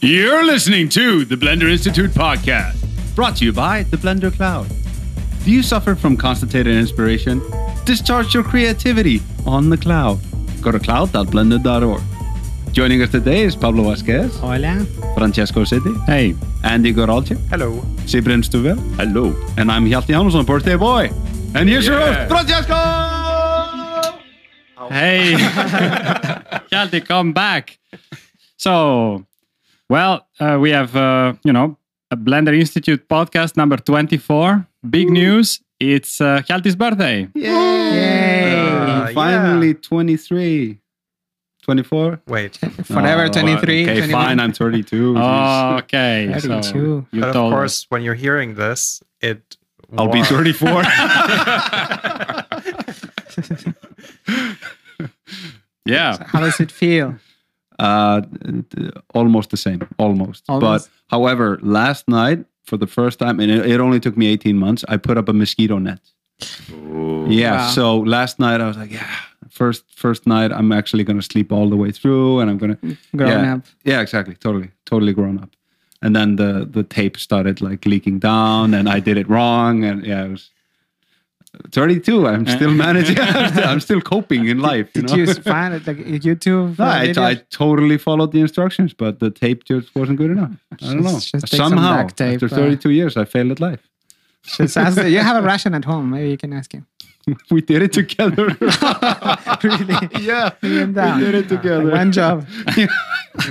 You're listening to the Blender Institute podcast, brought to you by the Blender Cloud. Do you suffer from constipated inspiration? Discharge your creativity on the cloud. Go to cloud.blender.org. Joining us today is Pablo Vazquez, Hola. Francesco Siddi, Hey, Andy Goralczyk, Hello. Sybren Stüvel, hello. and I'm Hjalti Jansson, birthday boy. And here's your Yeah. host, Francesco! Hey, Hjalti, come back. So, well, uh, we have, uh, you know, a Blender Institute podcast number 24. Big news. It's uh, Hjalti's birthday. Yay. Uh, Finally, yeah. 23. 24? Wait. Forever Oh, 23. Okay, 21. fine, I'm 32. Oh, okay. So 32. you but of told course, when you're hearing this, it. I'll be 34. yeah. How does it feel? Uh, almost the same, almost. Almost? But however, last night, for the first time, and it, it only took me 18 months, I put up a mosquito net. Yeah. Wow. So last night I was like, yeah, first first night I'm actually gonna sleep all the way through, and I'm gonna Grown yeah, up. Yeah, exactly, totally, totally grown up. And then the the tape started like leaking down, and I did it wrong, and yeah, it was. 32. I'm still managing. I'm still, I'm still coping in life. You Did know? you find it like YouTube? No, uh, I. I totally followed the instructions, but the tape just wasn't good enough. I don't know. Just- just take some Somehow, tape, after uh, 32 years, I failed at life. Just ask, you have a Russian at home. Maybe you can ask him. we did it together. really? yeah, we did it together. One job.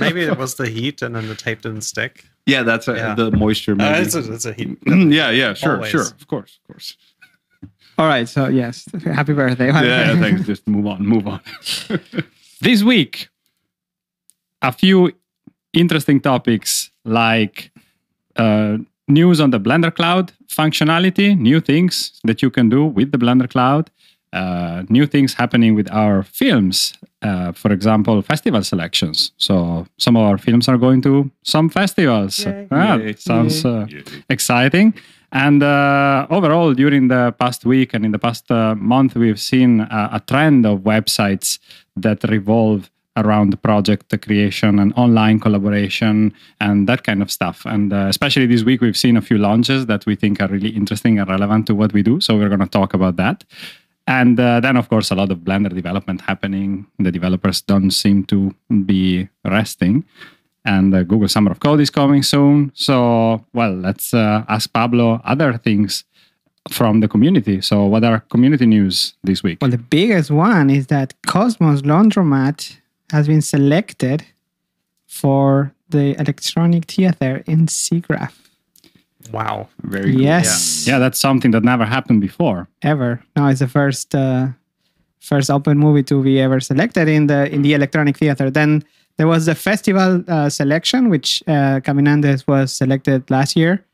Maybe it was the heat and then the tape didn't stick. yeah, that's a, Yeah. the moisture. Uh, it's, a, it's a heat. yeah, yeah, sure, Always. sure, of course, of course. All right. So, yes. Happy birthday. Yeah, yeah, thanks. Just move on, move on. This week, a few interesting topics like uh, news on the Blender Cloud functionality, new things that you can do with the Blender Cloud, uh, new things happening with our films. Uh, for example, festival selections. So some of our films are going to some festivals. Ah, Yay. sounds uh, exciting. And uh, overall, during the past week and in the past uh, month, we've seen uh, a trend of websites that revolve around project creation and online collaboration and that kind of stuff. And uh, especially this week, we've seen a few launches that we think are really interesting and relevant to what we do. So we're going to talk about that. And uh, then, of course, a lot of Blender development happening. The developers don't seem to be resting. And uh, Google Summer of Code is coming soon. So, well, let's uh, ask Pablo other things from the community. So, what are community news this week? Well, the biggest one is that Cosmos Laundromat has been selected for the electronic theater in SIGGRAPH. Wow. Very Yes. Yeah, that's something that never happened before. Ever. No, it's the first uh, first open movie to be ever selected in the in the electronic theater. Then there was the festival uh, selection, which uh, Caminandes was selected last year.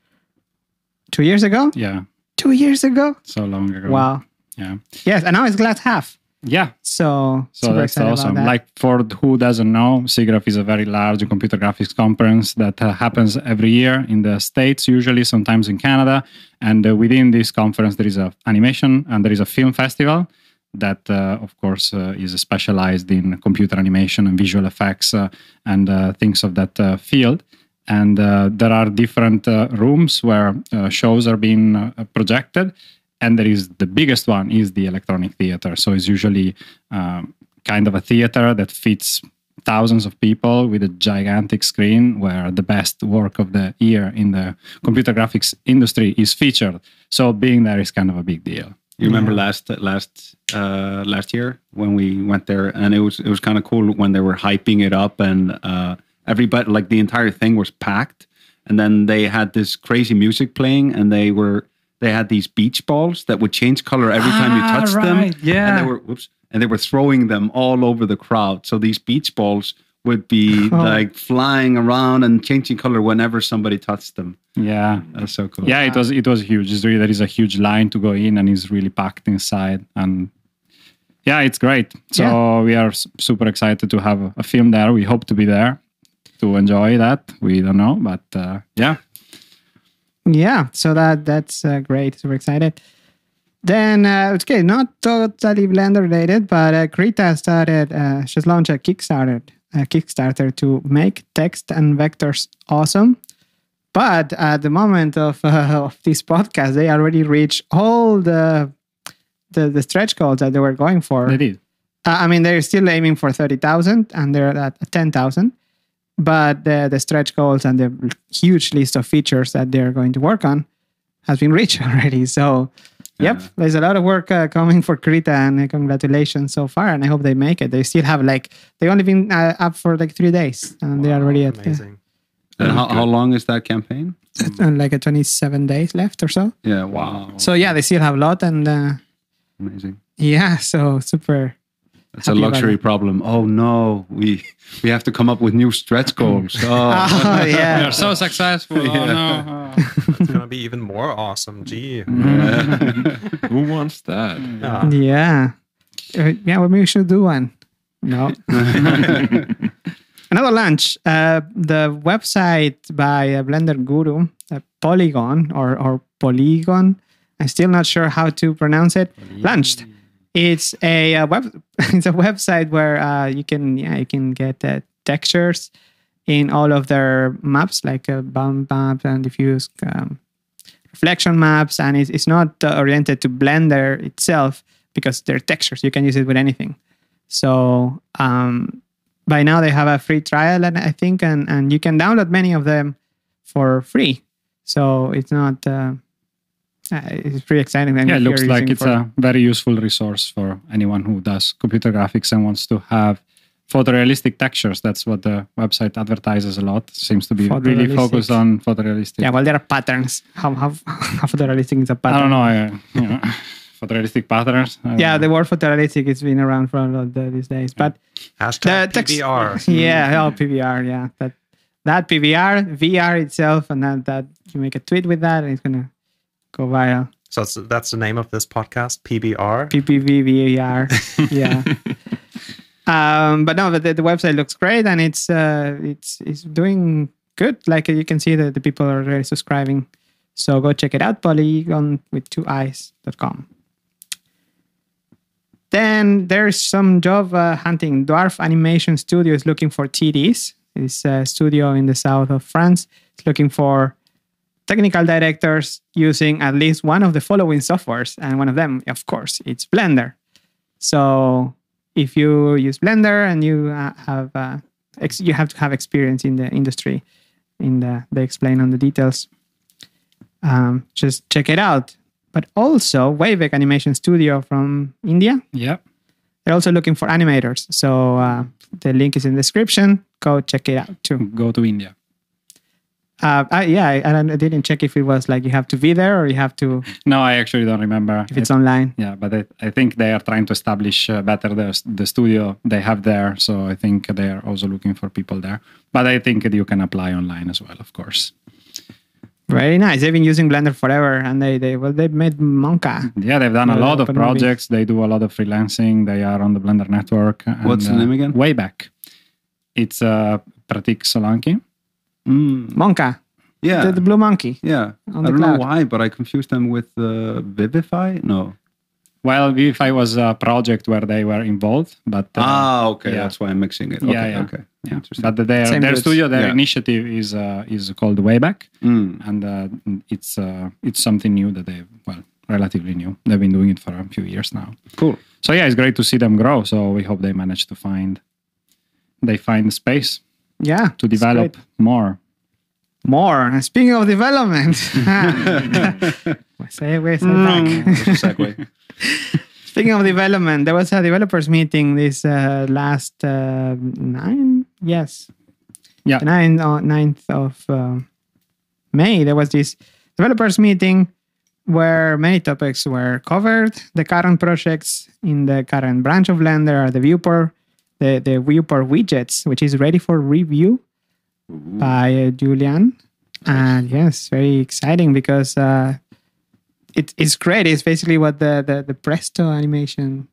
Two years ago? Yeah, Two years ago? so long ago. Wow. Yeah. Yes, and now it's glass half. Yeah. So, So that's awesome. that. Like for who doesn't know, SIGGRAPH is a very large computer graphics conference that uh, happens every year in the States, usually sometimes in Canada. And uh, within this conference, there is a animation and there is a film festival that, uh, of course, uh, is specialized in computer animation and visual effects uh, and things of that field. And there are different rooms where shows are being projected. And there is the biggest one is the electronic theater. So it's usually um, kind of a theater that fits thousands of people with a gigantic screen where the best work of the year in the computer graphics industry is featured. So being there is kind of a big deal You remember last last uh, last year when we went there, and it was it was kind of cool when they were hyping it up, and uh, everybody like the entire thing was packed, and then they had this crazy music playing, and they were they had these beach balls that would change color every time you Ah, touched right, them. and they were whoops, and they were throwing them all over the crowd. So these beach balls would be Oh. like flying around and changing color whenever somebody touched them. yeah That's so cool. yeah it was it was huge it's really, there is a huge line to go in and it's really packed inside and yeah it's great so Yeah. we are super excited to have a film there we hope to be there to enjoy that we don't know but uh, yeah Yeah, so that that's uh, great. Super excited. Then uh, okay, not totally Blender related, but uh, Krita started. Uh, she's launched a Kickstarter a Kickstarter to make text and vectors awesome. But at the moment of, uh, of this podcast, they already reached all the, the the stretch goals that they were going for. They did. Uh, I mean, they're still aiming for 30,000 and they're at 10,000. But the, the stretch goals and the huge list of features that they're going to work on has been reached already. So, yep, Yeah. there's a lot of work uh, coming for Krita and uh, congratulations so far. And I hope they make it. They still have like, they only been uh, up for like three days and they're already at uh, amazing. And how, how long is that campaign? uh, like a 27 days left or so. Yeah, wow. So, yeah, they still have a lot. And uh, Amazing. yeah, so super. It's a luxury problem. Oh no, we we have to come up with new stretch goals. Oh, Oh, We yeah. are so successful. Oh, no. It's gonna be even more awesome. Gee. Who wants that? Yeah. Yeah. Uh, yeah, well, maybe we should do one. No. Another lunch. Uh, the website by uh, Blender Guru, uh, Poliigon or, or Poliigon, I'm still not sure how to pronounce it, launched. It's a, uh web. It's a website where uh, you can yeah you can get uh, textures in all of their maps like uh, bump map and diffuse um, reflection maps, and it's, it's not uh, oriented to Blender itself because they're textures. You can use it with anything. So um, by now they have a free trial, and I think, and and you can download many of them for free. So it's not. Uh, uh, it's pretty exciting. and Yeah, it looks like it's for- a very useful resource for anyone who does computer graphics and wants to have photorealistic textures. That's what the website advertises a lot. Seems to be really focused on photorealistic. Yeah, well, there are patterns. How how how photorealistic is a pattern? I don't know. I, you know photorealistic patterns. I Yeah, know. the word photorealistic has been around for a lot uh, these days, but Hashtag the text- PBR. yeah, oh PBR, yeah, that that PBR, VR itself, and that that you make a tweet with that, and it's gonna go viral. So that's, that's the name of this podcast, PBR. PPVVR. Yeah. um, but no, but the, the website looks great, and it's uh, it's it's doing good. Like you can see that the people are really subscribing. So go check it out, polygon with two eyes.com. Then there's some job uh, hunting. Dwarf Animation Studio is looking for TDs. It's a studio in the south of France. It's looking for technical directors using at least one of the following softwares. And one of them, of course, it's Blender. So if you use Blender and you uh, have uh, ex- you have to have experience in the industry, in the they explain on the details. Um, just check it out. But also Weybec Animation Studio from India. yeah. They're also looking for animators. So uh, the link is in the description. Go check it out too. Go to India. Uh, I, yeah, I, I didn't check if it was like you have to be there or you have to No, I actually don't remember. if it's online. Yeah, but I, I think they are trying to establish uh, better the, the studio they have there. So I think they are also looking for people there. But I think that you can apply online as well, of course. Very nice. They've been using Blender forever, and they they well they've made Monkaa. Yeah, they've done a lot of open movie. projects. They do a lot of freelancing. They are on the Blender network. and, What's the uh, name again? Weybec. It's uh, Pratik Solanki. Mm, Monkaa, yeah, the, the blue monkey. yeah. I don't know why, but I confused them with uh, Vivify. No. Well, Vivify was a project where they were involved, but uh, ah, okay. yeah. That's why I'm mixing it. Yeah, Okay, yeah. okay. yeah. Interesting. But their Same their dudes. studio, their Yeah. initiative is uh, is called Weybec. Mm. and uh, it's uh, it's something new that they well relatively new. They've been doing it for a few years now. Cool. So yeah, it's great to see them grow. So we hope they manage to find they find space Yeah, to develop more. More. And speaking of development, say we say back. Segue. Speaking of development, there was a developers meeting this uh, last uh, nine, yes, Yeah. the nine, uh, 9th of uh, May. There was this developers meeting where many topics were covered. The current projects in the current branch of Blender are the viewport, the, the viewport widgets, which is ready for review by uh, Julian. And yes, very exciting because uh, it, it's great. It's basically what the, the, the Presto animation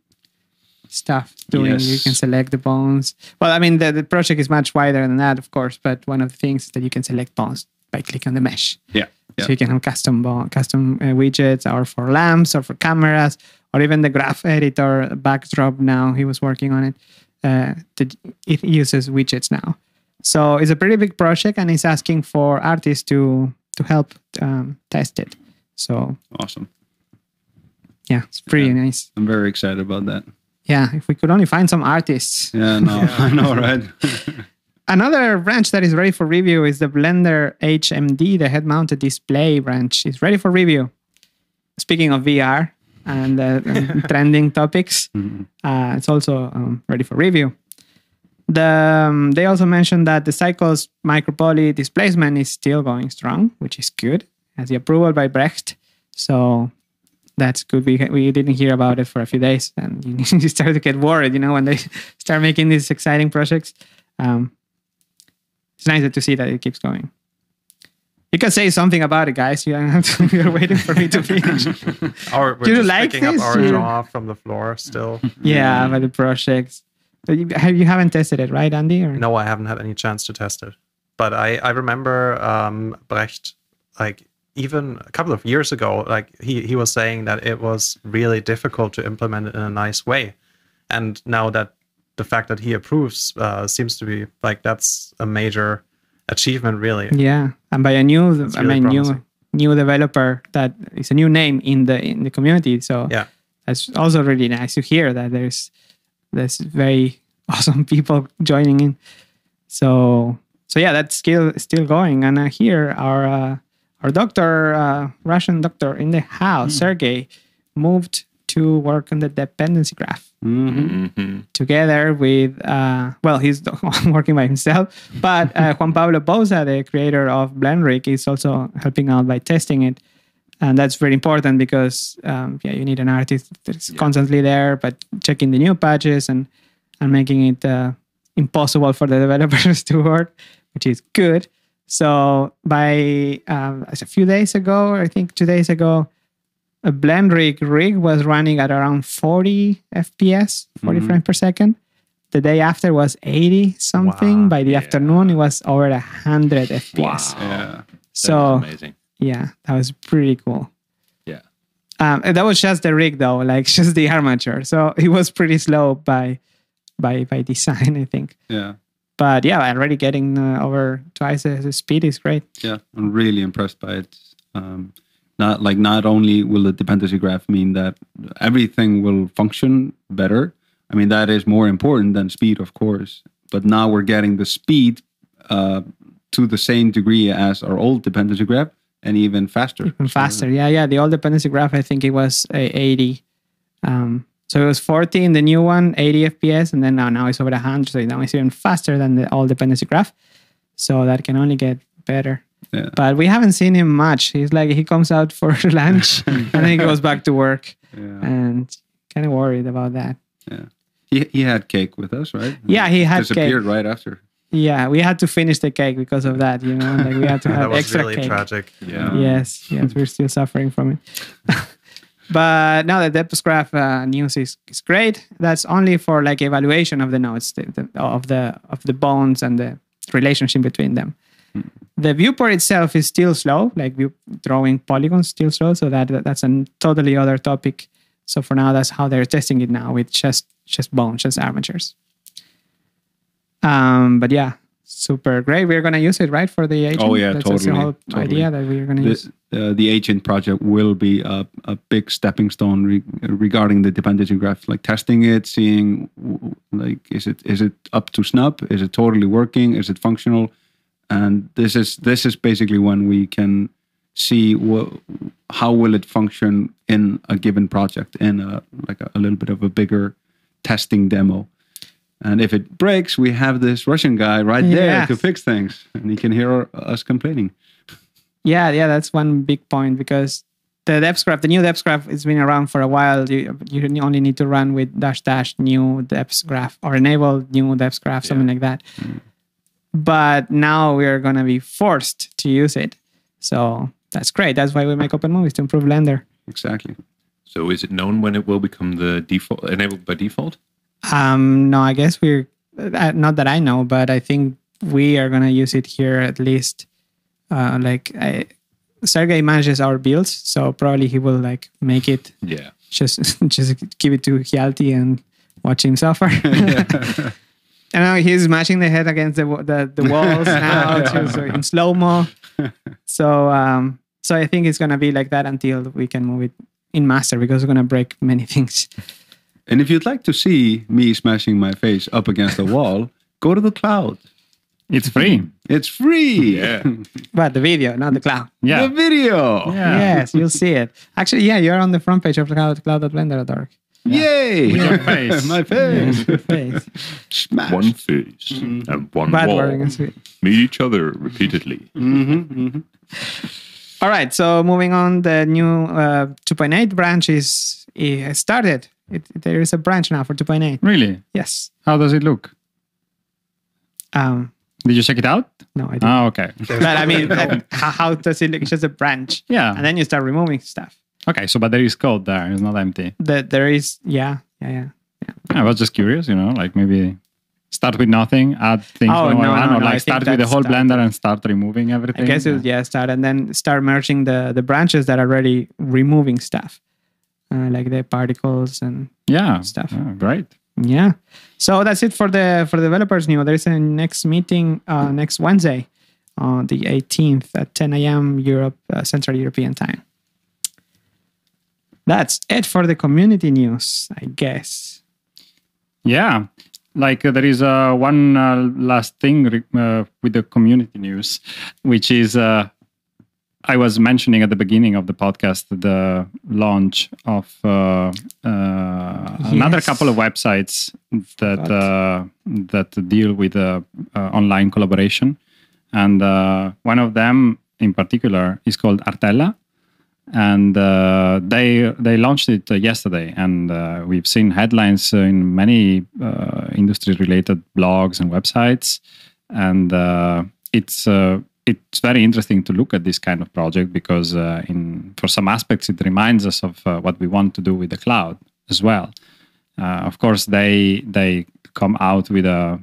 stuff doing. You can select the bones. Well, I mean, the, the project is much wider than that, of course, but one of the things is that you can select bones by clicking on the mesh. Yeah. Yeah. So you can have custom bo- custom uh, widgets or for lamps or for cameras or even the graph editor backdrop now he was working on it. uh, that it uses widgets now. So it's a pretty big project, and it's asking for artists to to help um, test it. So Awesome. yeah, it's pretty Yeah. nice. I'm very excited about that. Yeah, if we could only find some artists. Yeah, no, I know, right? Another branch that is ready for review is the Blender HMD, the head-mounted display branch. is ready for review. Speaking of VR and uh, and trending topics, uh, it's also um, ready for review. The, um, they also mentioned that the Cycles micropoly displacement is still going strong, which is good. as the approval by Brecht, so that's good. We we didn't hear about it for a few days, and you, start to get worried, you know, when they start making these exciting projects. Um, it's nice to see that it keeps going. You can say something about it, guys. You don't have to, you're waiting for me to finish. Our, we're Do you just like picking this? up our jaw from the floor still. yeah, about the projects. Have, you haven't tested it, right, Andy? Or? No, I haven't had any chance to test it. But I, I remember um, Brecht, like even a couple of years ago, like he, he was saying that it was really difficult to implement it in a nice way. And now that the fact that he approves uh, seems to be like that's a major achievement, really. Yeah, and by a new, That's I really mean, new new developer that is a new name in the in the community. So Yeah. that's also really nice to hear that there's there's very awesome people joining in. So so yeah, that's still still going. And uh, here our uh, our doctor, uh, Russian doctor in the house, Sergey, moved to work on the dependency graph Mm-hmm. together with uh, well he's working by himself but uh, juan pablo bouza the creator of blenrig is also helping out by testing it and that's very important because um, yeah you need an artist that's constantly there but checking the new patches and and making it uh, impossible for the developers to work which is good so by um, a few days ago i think two days ago a blenrig rig was running at around 40 fps 40 Mhm. frames per second the day after was 80 something Wow. by the Yeah. afternoon it was over 100 fps Wow. Yeah. so amazing. Yeah that was pretty cool Yeah. um, and that was just the rig though like just the armature so it was pretty slow by by by design i think Yeah. but yeah already getting uh, over twice the the speed is great Yeah. I'm really impressed by it. Um, not like not only will the dependency graph mean that everything will function better. I mean that is more important than speed, of course. But now we're getting the speed uh, to the same degree as our old dependency graph, and even faster. even So- faster. Yeah, yeah. The old dependency graph, I think it was uh, 80. Um, so it was 40 in the new one, 80 FPS, and then now now it's over 100. So now it's even faster than the old dependency graph. So that can only get better. Yeah. But we haven't seen him much. He's like he comes out for lunch and then he goes back to work, Yeah. and kind of worried about that. Yeah, he, he had cake with us, right? Yeah, he had disappeared right after. Yeah, we had to finish the cake because of that. You know, like we had to that have was extra really cake. tragic. Yeah. yes, yes, we're still suffering from it. but now the depsgraph uh, news is, is great. That's only for like evaluation of the nodes, the, the, of the of the bones and the relationship between them. The viewport itself is still slow, like view, drawing polygons still slow. So that that's a totally other topic. So for now, that's how they're testing it now with just just bones, just armatures. Um, but yeah, super great. We're gonna use it right for the agent. Oh, yeah, that's, that's the totally, whole totally. idea that we're gonna use. The, uh, the agent project will be a, a big stepping stone re- regarding the dependency graph, like testing it, seeing like is it is it up to snub, is it totally working, is it functional, and this is this is basically when we can see how will it function in a given project in a like a, a little bit of a bigger testing demo. And if it breaks, we have this Russian guy right there Yes. to fix things, and he can hear us complaining. Yeah, yeah, that's one big point because the depsgraph, the new depsgraph, has been around for a while. You you only need to run with dash dash new depsgraph or enable new depsgraph, something like that. Mm. But now we are gonna be forced to use it, so that's great. That's why we make open movies to improve Blender. Exactly. So is it known when it will become the default enabled by default? Um, no, I guess we're uh, not that I know, but I think we are gonna use it here at least. Uh, like I, Sergey manages our builds, so probably he will like make it Yeah. just just give it to Hjalti and watch him suffer. and now he's smashing the head against the the, the walls now too, so in slow mo. So um, so I think it's gonna be like that until we can move it in master because we're gonna break many things. And if you'd like to see me smashing my face up against the wall, go to the cloud. It's free. It's free. Yeah. But the video, not the cloud. Yeah. The video. Yeah. Yes, you'll see it. Actually, yeah, you're on the front page of cloud cloud.blender.org. Yay! Your face. my face. Your face. Smash. One face mm-hmm. and one Bad wall wording. meet each other repeatedly. Mm-hmm, mm-hmm. All right, so moving on, the new uh, 2.8 branch is it started. It, there is a branch now for 2.8. Really? Yes. How does it look? Um, Did you check it out? no, I didn't. Ah, okay. but I mean, like, how, how does it look? It's just a branch. Yeah. And then you start removing stuff. Okay, so but there is code there. It's not empty. The, there is, yeah, yeah, yeah. I was just curious, you know, like maybe start with nothing, add things Oh, one by no, one, no, or no, like think start with the whole started. blender and start removing everything. I guess it was, yeah, start and then start merging the, the branches that are already removing stuff, uh, like the particles and yeah, stuff. yeah, great. Yeah. So that's it for the for the developers new. There's a next meeting uh, next Wednesday on the 18th at 10 a.m. Europe uh, Central European time. That's it for the community news, I guess. Yeah, like uh, there is uh, one uh, last thing uh, with the community news, which is uh, I was mentioning at the beginning of the podcast the launch of uh, uh, another couple of websites that uh, that deal with uh, uh, online collaboration, and uh, one of them in particular is called Artella. And uh, they they launched it yesterday, and uh, we've seen headlines in many uh, industry related blogs and websites, and uh, it's uh, it's very interesting to look at this kind of project because uh, in for some aspects it reminds us of uh, what we want to do with the cloud as well. Uh, of course, they they come out with a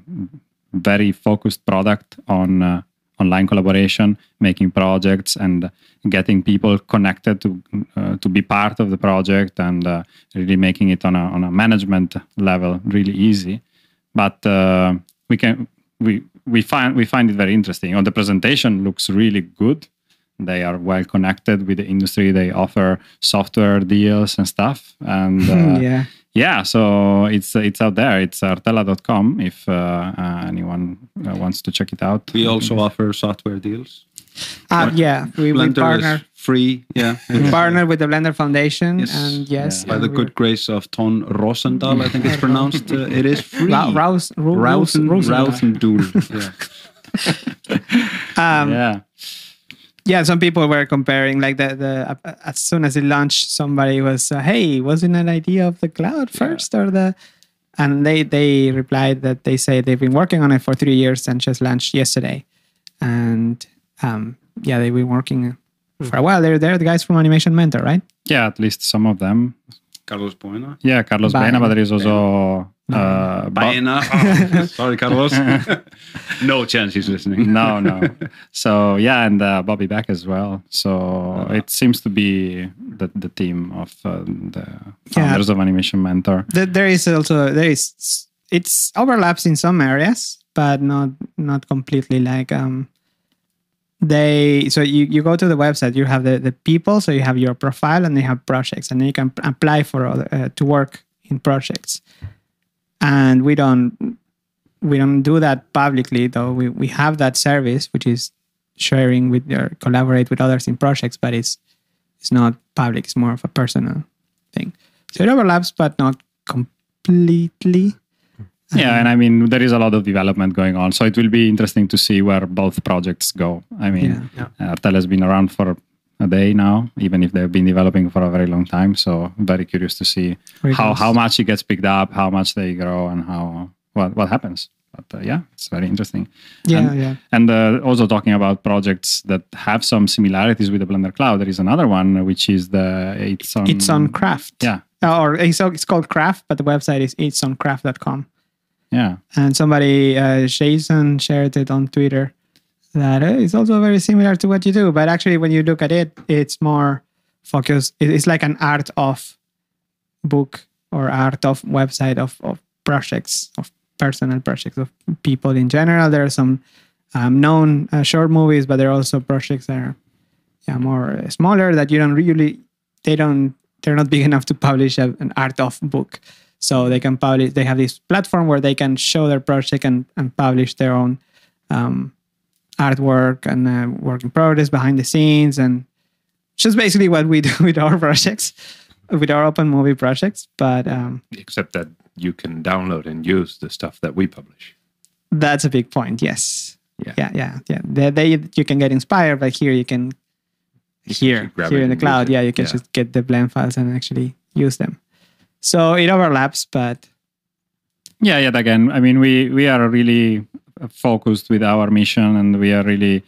very focused product on uh, online collaboration, making projects, and getting people connected to uh, to be part of the project, and uh, really making it on a on a management level really easy. But we can we we find we find it very interesting. On the presentation, looks really good. They are well connected with the industry. They offer software deals and stuff, and uh, yeah. yeah, so it's it's out there. It's artella.com if uh, uh, anyone uh, wants to check it out. We also offer software deals. Uh, yeah. We, we partner is free. Yeah. we partner with the Blender Foundation, Yes. and yes, By and the good grace of Ton Roosendaal, I think it's pronounced. Uh, it is free. Ra- Raus, Ru- Rus- Rausen, Rosendahl. Rausendahl. Yeah. Um, yeah, yeah some people were comparing like the the uh, as soon as it launched somebody was uh, hey wasn't an idea of the cloud first or the and they they replied that they say they've been working on it for three years and just launched yesterday and um yeah they've been working for a while they're they're the guys from animation mentor right yeah. At least some of them. Carlos Buena. Yeah, Carlos Baena. Baena, but there is also uh, Baena. Oh, sorry, Carlos. no chance he's listening. no, no. So yeah, and uh, Bobby Beck as well. So it seems to be the the team of uh, the founders of Animation Mentor. Th- there is also there is it's overlaps in some areas but not not completely like um they so you, you go to the website you have the, the people so you have your profile and you have projects and then you can apply for uh, to work in projects. And we don't we don't do that publicly though. We, we have that service which is sharing with or collaborate with others in projects but it's it's not public. It's more of a personal thing. So it overlaps but not completely Yeah, and I mean there is a lot of development going on, so it will be interesting to see where both projects go. I mean, Yeah. uh, Artel has been around for a day now, even if they've been developing for a very long time. So very curious to see it how goes. how much it gets picked up, how much they grow, and how what what happens. But uh, yeah, it's very interesting. yeah and, yeah And uh, also talking about projects that have some similarities with the Blender Cloud, there is another one which is the it's on it's on craft Yeah, or it's, it's called craft but the website is it's on craft.com yeah. and somebody uh, jason shared it on twitter that it's also very similar to what you do but actually when you look at it it's more focused it's like an art of book or art of website of, of projects of personal projects of people in general. There are some um, known uh, short movies, but there are also projects that are yeah, more uh, smaller that you don't really they don't they're not big enough to publish a, an art of book. So they can publish. They have this platform where they can show their project and, and publish their own um, artwork and uh, work in progress behind the scenes and just basically what we do with our projects, with our open movie projects. But um, Except that you can download and use the stuff that we publish. that's a big point. Yes. Yeah. Yeah. Yeah. Yeah. They, they you can get inspired, but here you can You here here in the cloud. Yeah, you can Yeah. just get the blend files and actually use them. So it overlaps, but Yeah, yet again, I mean, we we are really focused with our mission, and we are really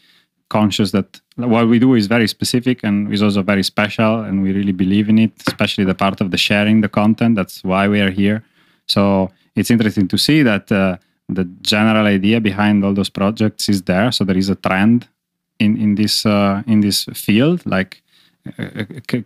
conscious that what we do is very specific and is also very special, and we really believe in it, especially the part of the sharing the content. That's why we are here. So it's interesting to see that uh, the general idea behind all those projects is there. So there is a trend in in this uh, in this field, like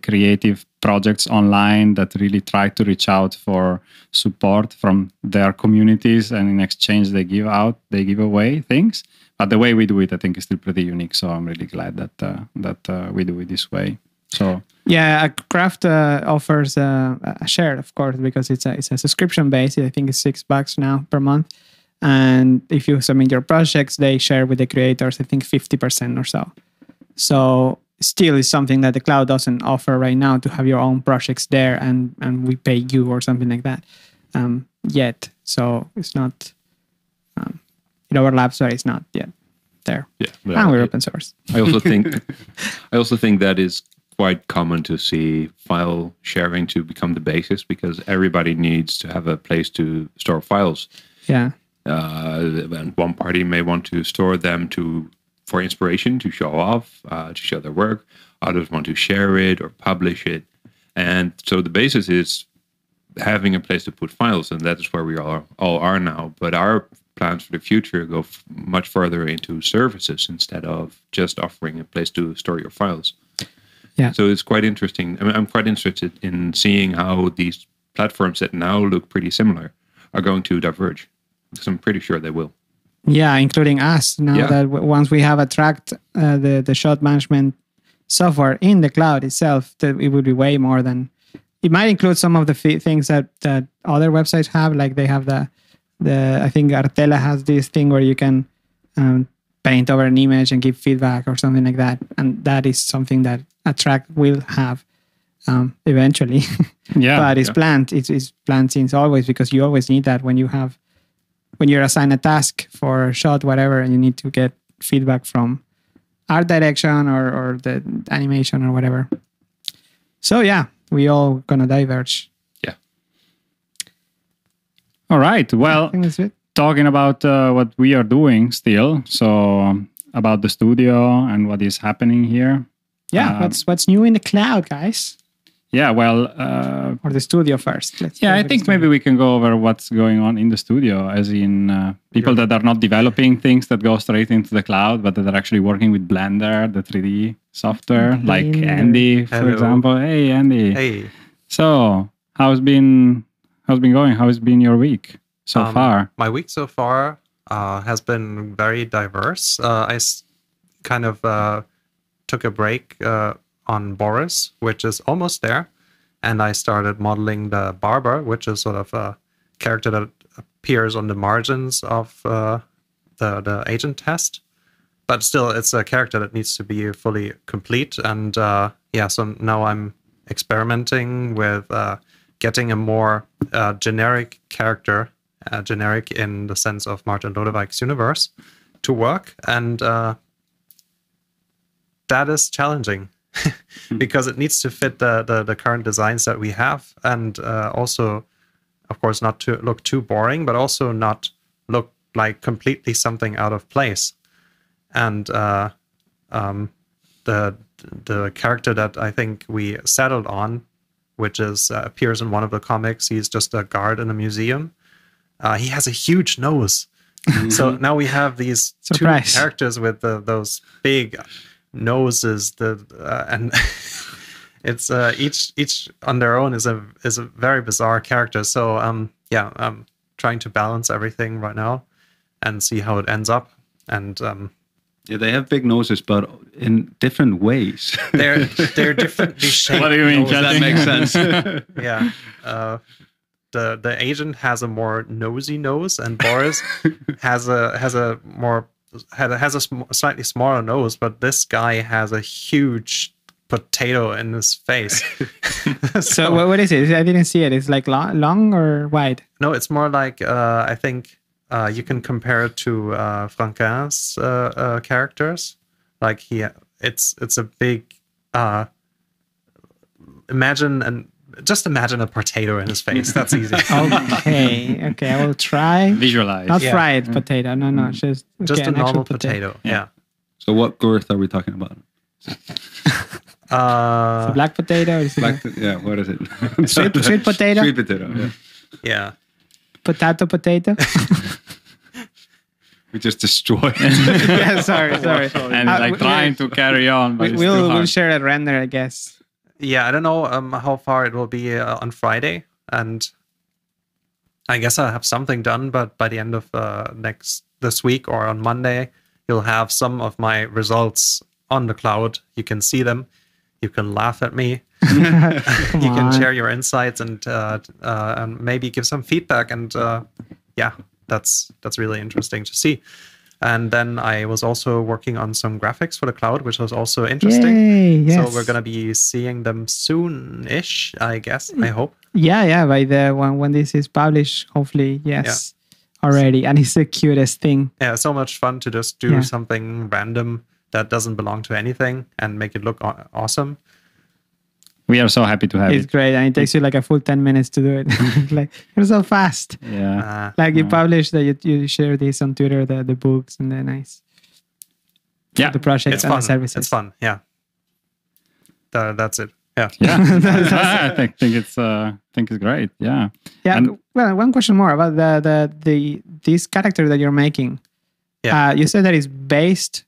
creative projects online that really try to reach out for support from their communities and in exchange they give out they give away things but the way we do it i think is still pretty unique so i'm really glad that uh, that uh, we do it this way so yeah, Craft uh, offers uh, a share, of course, because it's a it's a subscription based. I think it's six bucks now per month, and if you submit your projects, they share with the creators. I think fifty percent or so. So still is something that the cloud doesn't offer right now to have your own projects there and and we pay you or something like that um, yet. So it's not um, it overlaps, but it's not yet there. Yeah, and I- we're open source. I also think I also think that is quite common to see file sharing to become the basis because everybody needs to have a place to store files. Yeah. Uh, and one party may want to store them to for inspiration to show off, uh, to show their work. Others want to share it or publish it, and so the basis is having a place to put files, and that is where we all all are now. But our plans for the future go f- much further into services instead of just offering a place to store your files. Yeah. So it's quite interesting. I mean, I'm quite interested in seeing how these platforms that now look pretty similar are going to diverge. Because I'm pretty sure they will. Yeah, including us. Now Yeah. that w- once we have attract uh, the the shot management software in the cloud itself, that it would be way more than. It might include some of the f- things that that other websites have, like they have the the. I think Artella has this thing where you can um, paint over an image and give feedback or something like that, and that is something that Attract will have um, eventually. yeah but it's yeah. planned. It's, it's planned since always because you always need that when you have when you're assigned a task for a shot, whatever, and you need to get feedback from art direction or or the animation or whatever. So yeah, we all gonna diverge. Yeah. All right I well think that's it. talking about uh, what we are doing still so um, about the studio and what is happening here Yeah, Um, what's what's new in the cloud, guys? Yeah well uh, Or the studio first. Let's Yeah, I think maybe we can go over what's going on in the studio, as in uh, people that are not developing things that go straight into the cloud, but that are actually working with Blender, the 3D software, like Andy, for Hello. example. Hey, Andy. Hey, So, how's been how's been going? How's been your week so Um, far? my week so far uh, has been very diverse. Uh, I s- kind of uh, took a break uh, on Boris, which is almost there, and I started modeling the barber, which is sort of a character that appears on the margins of uh, the the agent test. But still, it's a character that needs to be fully complete. And uh, yeah, so now I'm experimenting with uh, getting a more uh, generic character, uh, generic in the sense of Martin Lodewijk's universe, to work. And uh, that is challenging because it needs to fit the, the, the current designs that we have. And uh, also, of course, not to look too boring, but also not look like completely something out of place. And uh, um, the the character that I think we settled on, which is uh, appears in one of the comics, he's just a guard in a museum. Uh, he has a huge nose, so now we have these Surprise. two characters with the, those big noses. The uh, and it's uh, each each on their own is a is a very bizarre character. So um yeah um trying to balance everything right now and see how it ends up. And um, Yeah, they have big noses, but in different ways. they're they're differently shaped. What do you mean, noses. that Justin? makes sense. yeah. Uh, the the agent has a more nosy nose, and Boris has a has a more has a, has a sm- slightly smaller nose. But this guy has a huge potato in his face. So what, what is it? I didn't see it. It's like long, long or wide? no, it's more like uh, I think uh, you can compare it to uh, Franquin's uh, uh, characters. Like he, it's it's a big. Uh, imagine and just imagine a potato in his face. That's easy. Okay, okay. I will try. Visualize. Not Yeah. fried potato. No, no. Just just a an actual normal potato. Yeah. so, what girth are we talking about? Uh, Black potato. Is it Black, yeah, what is it? Sweet- sweet potato? Sweet potato. Yeah. yeah. potato potato? We just destroyed. yeah, sorry, sorry. and Uh, like we- trying to carry on, but we, it's we'll, we'll share a render, I guess. Yeah. I don't know um, how far it will be uh, on Friday, and I guess I'll have something done. But by the end of uh, next this week or on Monday, you'll have some of my results on the cloud. You can see them. You can laugh at me. You can share your insights and uh, uh, and maybe give some feedback. And uh, yeah, that's that's really interesting to see. And then I was also working on some graphics for the cloud, which was also interesting. Yay, yes. So we're gonna be seeing them soon-ish, I guess. I hope. Yeah, yeah. By the when when this is published, hopefully, yes, already. And it's the cutest thing. Yeah, so much fun to just do Yeah. something random that doesn't belong to anything and make it look awesome. We are so happy to have It's it. It's great, and it takes you like a full ten minutes to do it. like you're so fast. Yeah. Uh, Like you publish that you, you share this on Twitter, the, the books and the nice Yeah. the projects it's and fun. the services. It's fun. Yeah. Tha- that's it. Yeah. Yeah. I think think it's uh think it's great. Yeah. Yeah. And- well, one question more about the the the this character that you're making. Yeah. Uh, you said that it's based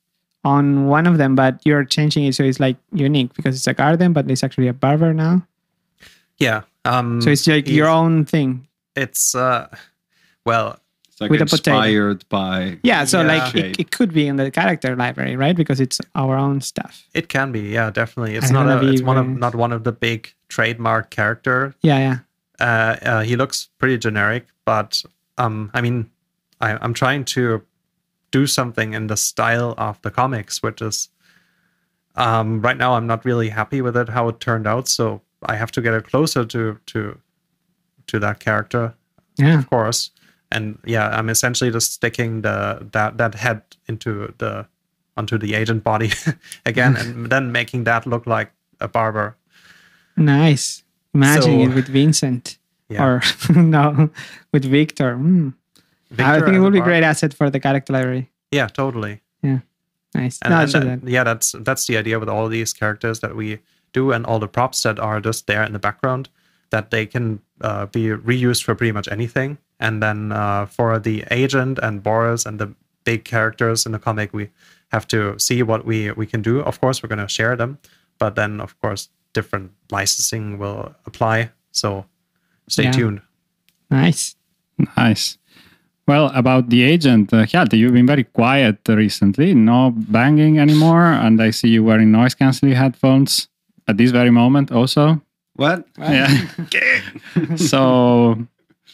on one of them, but you're changing it so it's like unique because it's a garden, but it's actually a barber now. Yeah. Um, So it's like your own thing. It's uh, well, It's like With a potato. inspired by. Yeah. So Yeah. like it, it could be in the character library, right? Because it's our own stuff. it can be. Yeah, definitely. It's I not a. be It's one of not one of the big trademark character. Yeah. Yeah. Uh, uh, he looks pretty generic, but um, I mean, I, I'm trying to do something in the style of the comics, which is um, right now I'm not really happy with it how it turned out. So I have to get it closer to to to that character, Yeah. of course. And yeah, I'm essentially just sticking the that that head into the onto the agent body again, and then making that look like a barber. Nice. Imagine So- it with Vincent Yeah. or no, with Victor. Mm. I think it would be a a great asset for the character library. Yeah, totally. Yeah, nice. and, no, and so that- that- yeah that's that's the idea with all these characters that we do and all the props that are just there in the background that they can uh, be reused for pretty much anything and then uh, for the agent and boris and the big characters in the comic we have to see what we we can do of course we're going to share them but then of course different licensing will apply so stay Yeah. tuned nice. Nice. Well, about the agent, uh, Hjalti, you've been very quiet recently. No banging anymore, and I see you wearing noise canceling headphones at this very moment. Also, What? yeah. so,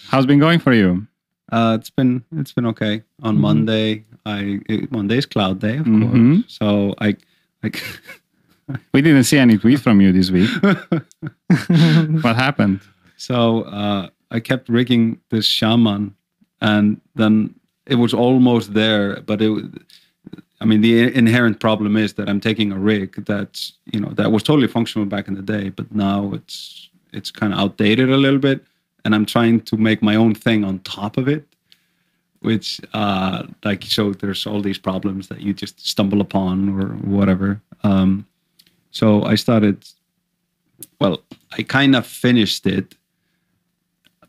how's been going for you? Uh, it's been it's been okay. On Monday, I it, Monday's cloud day, of Mhm. course. So I, like, We didn't see any tweet from you this week. what happened? so uh, I kept rigging this shaman, and then it was almost there, but it. I mean, the inherent problem is that I'm taking a rig that's you know that was totally functional back in the day, but now it's it's kind of outdated a little bit, and I'm trying to make my own thing on top of it, which uh, like so there's all these problems that you just stumble upon or whatever. Um, so I started. Well, I kind of finished it,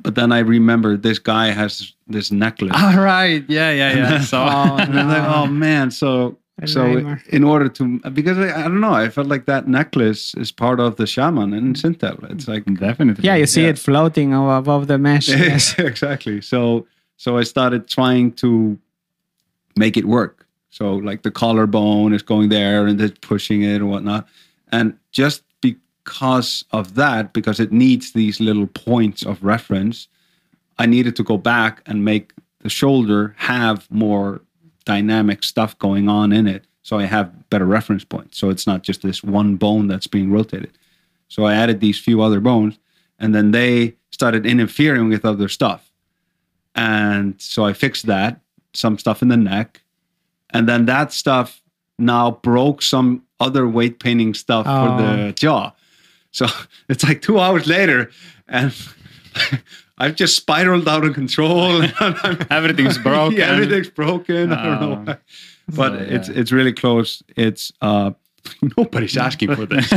but then I remembered this guy has this necklace. All right. Yeah, yeah, yeah. So, Oh, And I'm like, oh man. So A so nightmare. in order to because I, I don't know, I felt like that necklace is part of the shaman in Sintel. It's like definitely. Yeah, you see Yeah. it floating above the mesh. Yes. exactly. So So I started trying to make it work. So like the collarbone is going there and it's pushing it and whatnot. And just because of that, because it needs these little points of reference, I needed to go back and make the shoulder have more dynamic stuff going on in it. So I have better reference points. So it's not just this one bone that's being rotated. So I added these few other bones and then they started interfering with other stuff. And so I fixed that, some stuff in the neck. And then that stuff now broke some other weight painting stuff for the oh. jaw. So it's like two hours later, and I've just spiraled out of control. Everything's broken. yeah, everything's broken. I don't know why. But So, it's yeah. it's really close. It's uh nobody's asking for this.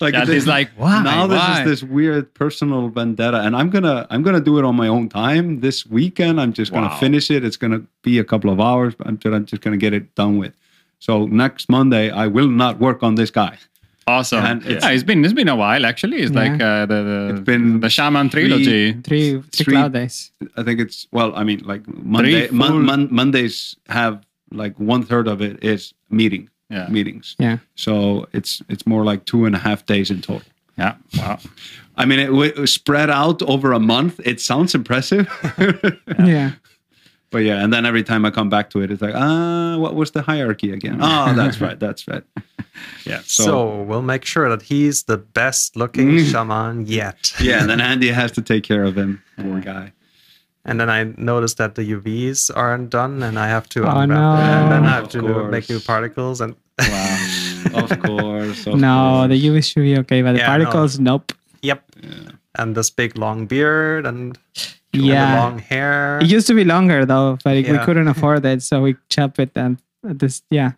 like Yeah, this- it's like, why? now this Why? is this weird personal vendetta and i'm gonna i'm gonna do it on my own time this weekend i'm just gonna Wow. finish it it's gonna be a couple of hours but i'm just, I'm just gonna get it done with so next monday i will not work on this guy Awesome. And it's- yeah, it's been it's been a while actually. It's Yeah. like uh, the the, It's been the Shaman trilogy. Three, three Three- cloud days. i think it's well i mean like monday full- mon, mon, mondays have like one third of it is meeting Yeah. meetings Yeah. so it's it's more like two and a half days in total Yeah. Wow. i mean it, w- was spread out over a month it sounds impressive Yeah. But yeah, and then every time I come back to it, it's like, ah, what was the hierarchy again? Oh, that's right, that's right. Yeah. So, So, we'll make sure that he's the best looking Mm. shaman yet. yeah, and then Andy has to take care of him, poor guy. And then I noticed that the UVs aren't done, and I have to Oh, unwrap no. it, and then I have Of to do- make new particles. And Wow. of course. Of no, course. the UVs should be okay, but the Yeah, no. particles, nope. yep, and this big long beard and, and the Yeah. long hair. It used to be longer though, but we couldn't afford it, so we chopped it and this. Yeah,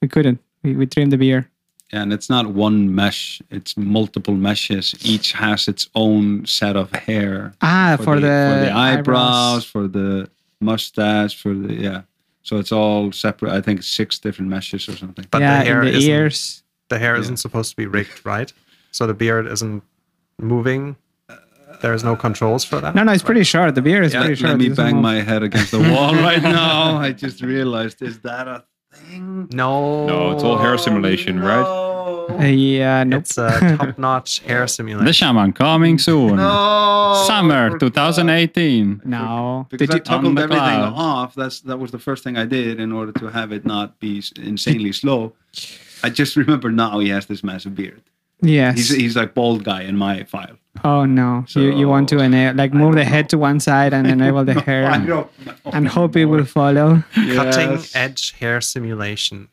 we couldn't. We, we trimmed the beard. and it's not one mesh; it's multiple meshes. Each has its own set of hair. Ah, for, the, for the eyebrows, for the mustache, for the yeah. So it's all separate. I think six different meshes or something. but yeah, the hair the isn't, ears. the hair Yeah. isn't supposed to be rigged, right? So the beard isn't moving. There's no controls for that. No, no, it's pretty short. The beard is Yeah, pretty Let, short. let me bang my head against the wall right now. I just realized, is that a thing? No, No, it's all hair simulation, right? Uh, yeah, nope. It's a top-notch hair simulation. The Shaman coming soon. No. Summer 2018. no. Because Did I you, toggled everything cloud? off. That's that was the first thing I did in order to have it not be insanely slow. I just remember now he has this massive beard. yes. He's he's like bald guy in my file. Oh no. you you want to enable like move the head to one side and enable the hair and, and hope it will follow. Cutting edge hair simulation.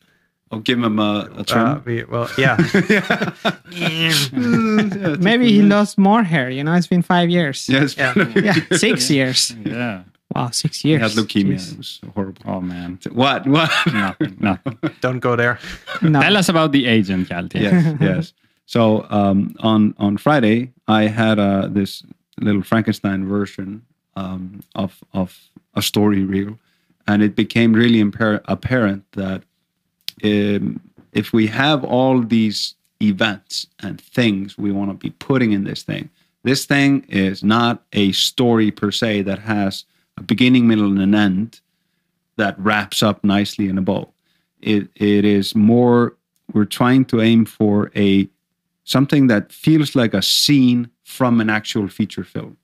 I'll give him a, a Uh, we, well, yeah. Maybe he lost more hair. You know, it's been five years. yes. Yeah. Yeah, six years. Yeah. Wow, six He years. had leukemia. Jeez. It was horrible. Oh man. What? What? Nothing. Nothing. Don't go there. No. Tell us about the agent, Hjalti. yes, yes. So um, on on Friday, I had uh, this little Frankenstein version um, of of a story reel, and it became really impar- apparent that um, if we have all these events and things we want to be putting in this thing, this thing is not a story per se that has a beginning, middle, and an end that wraps up nicely in a bow. It it is more we're trying to aim for a something that feels like a scene from an actual feature film.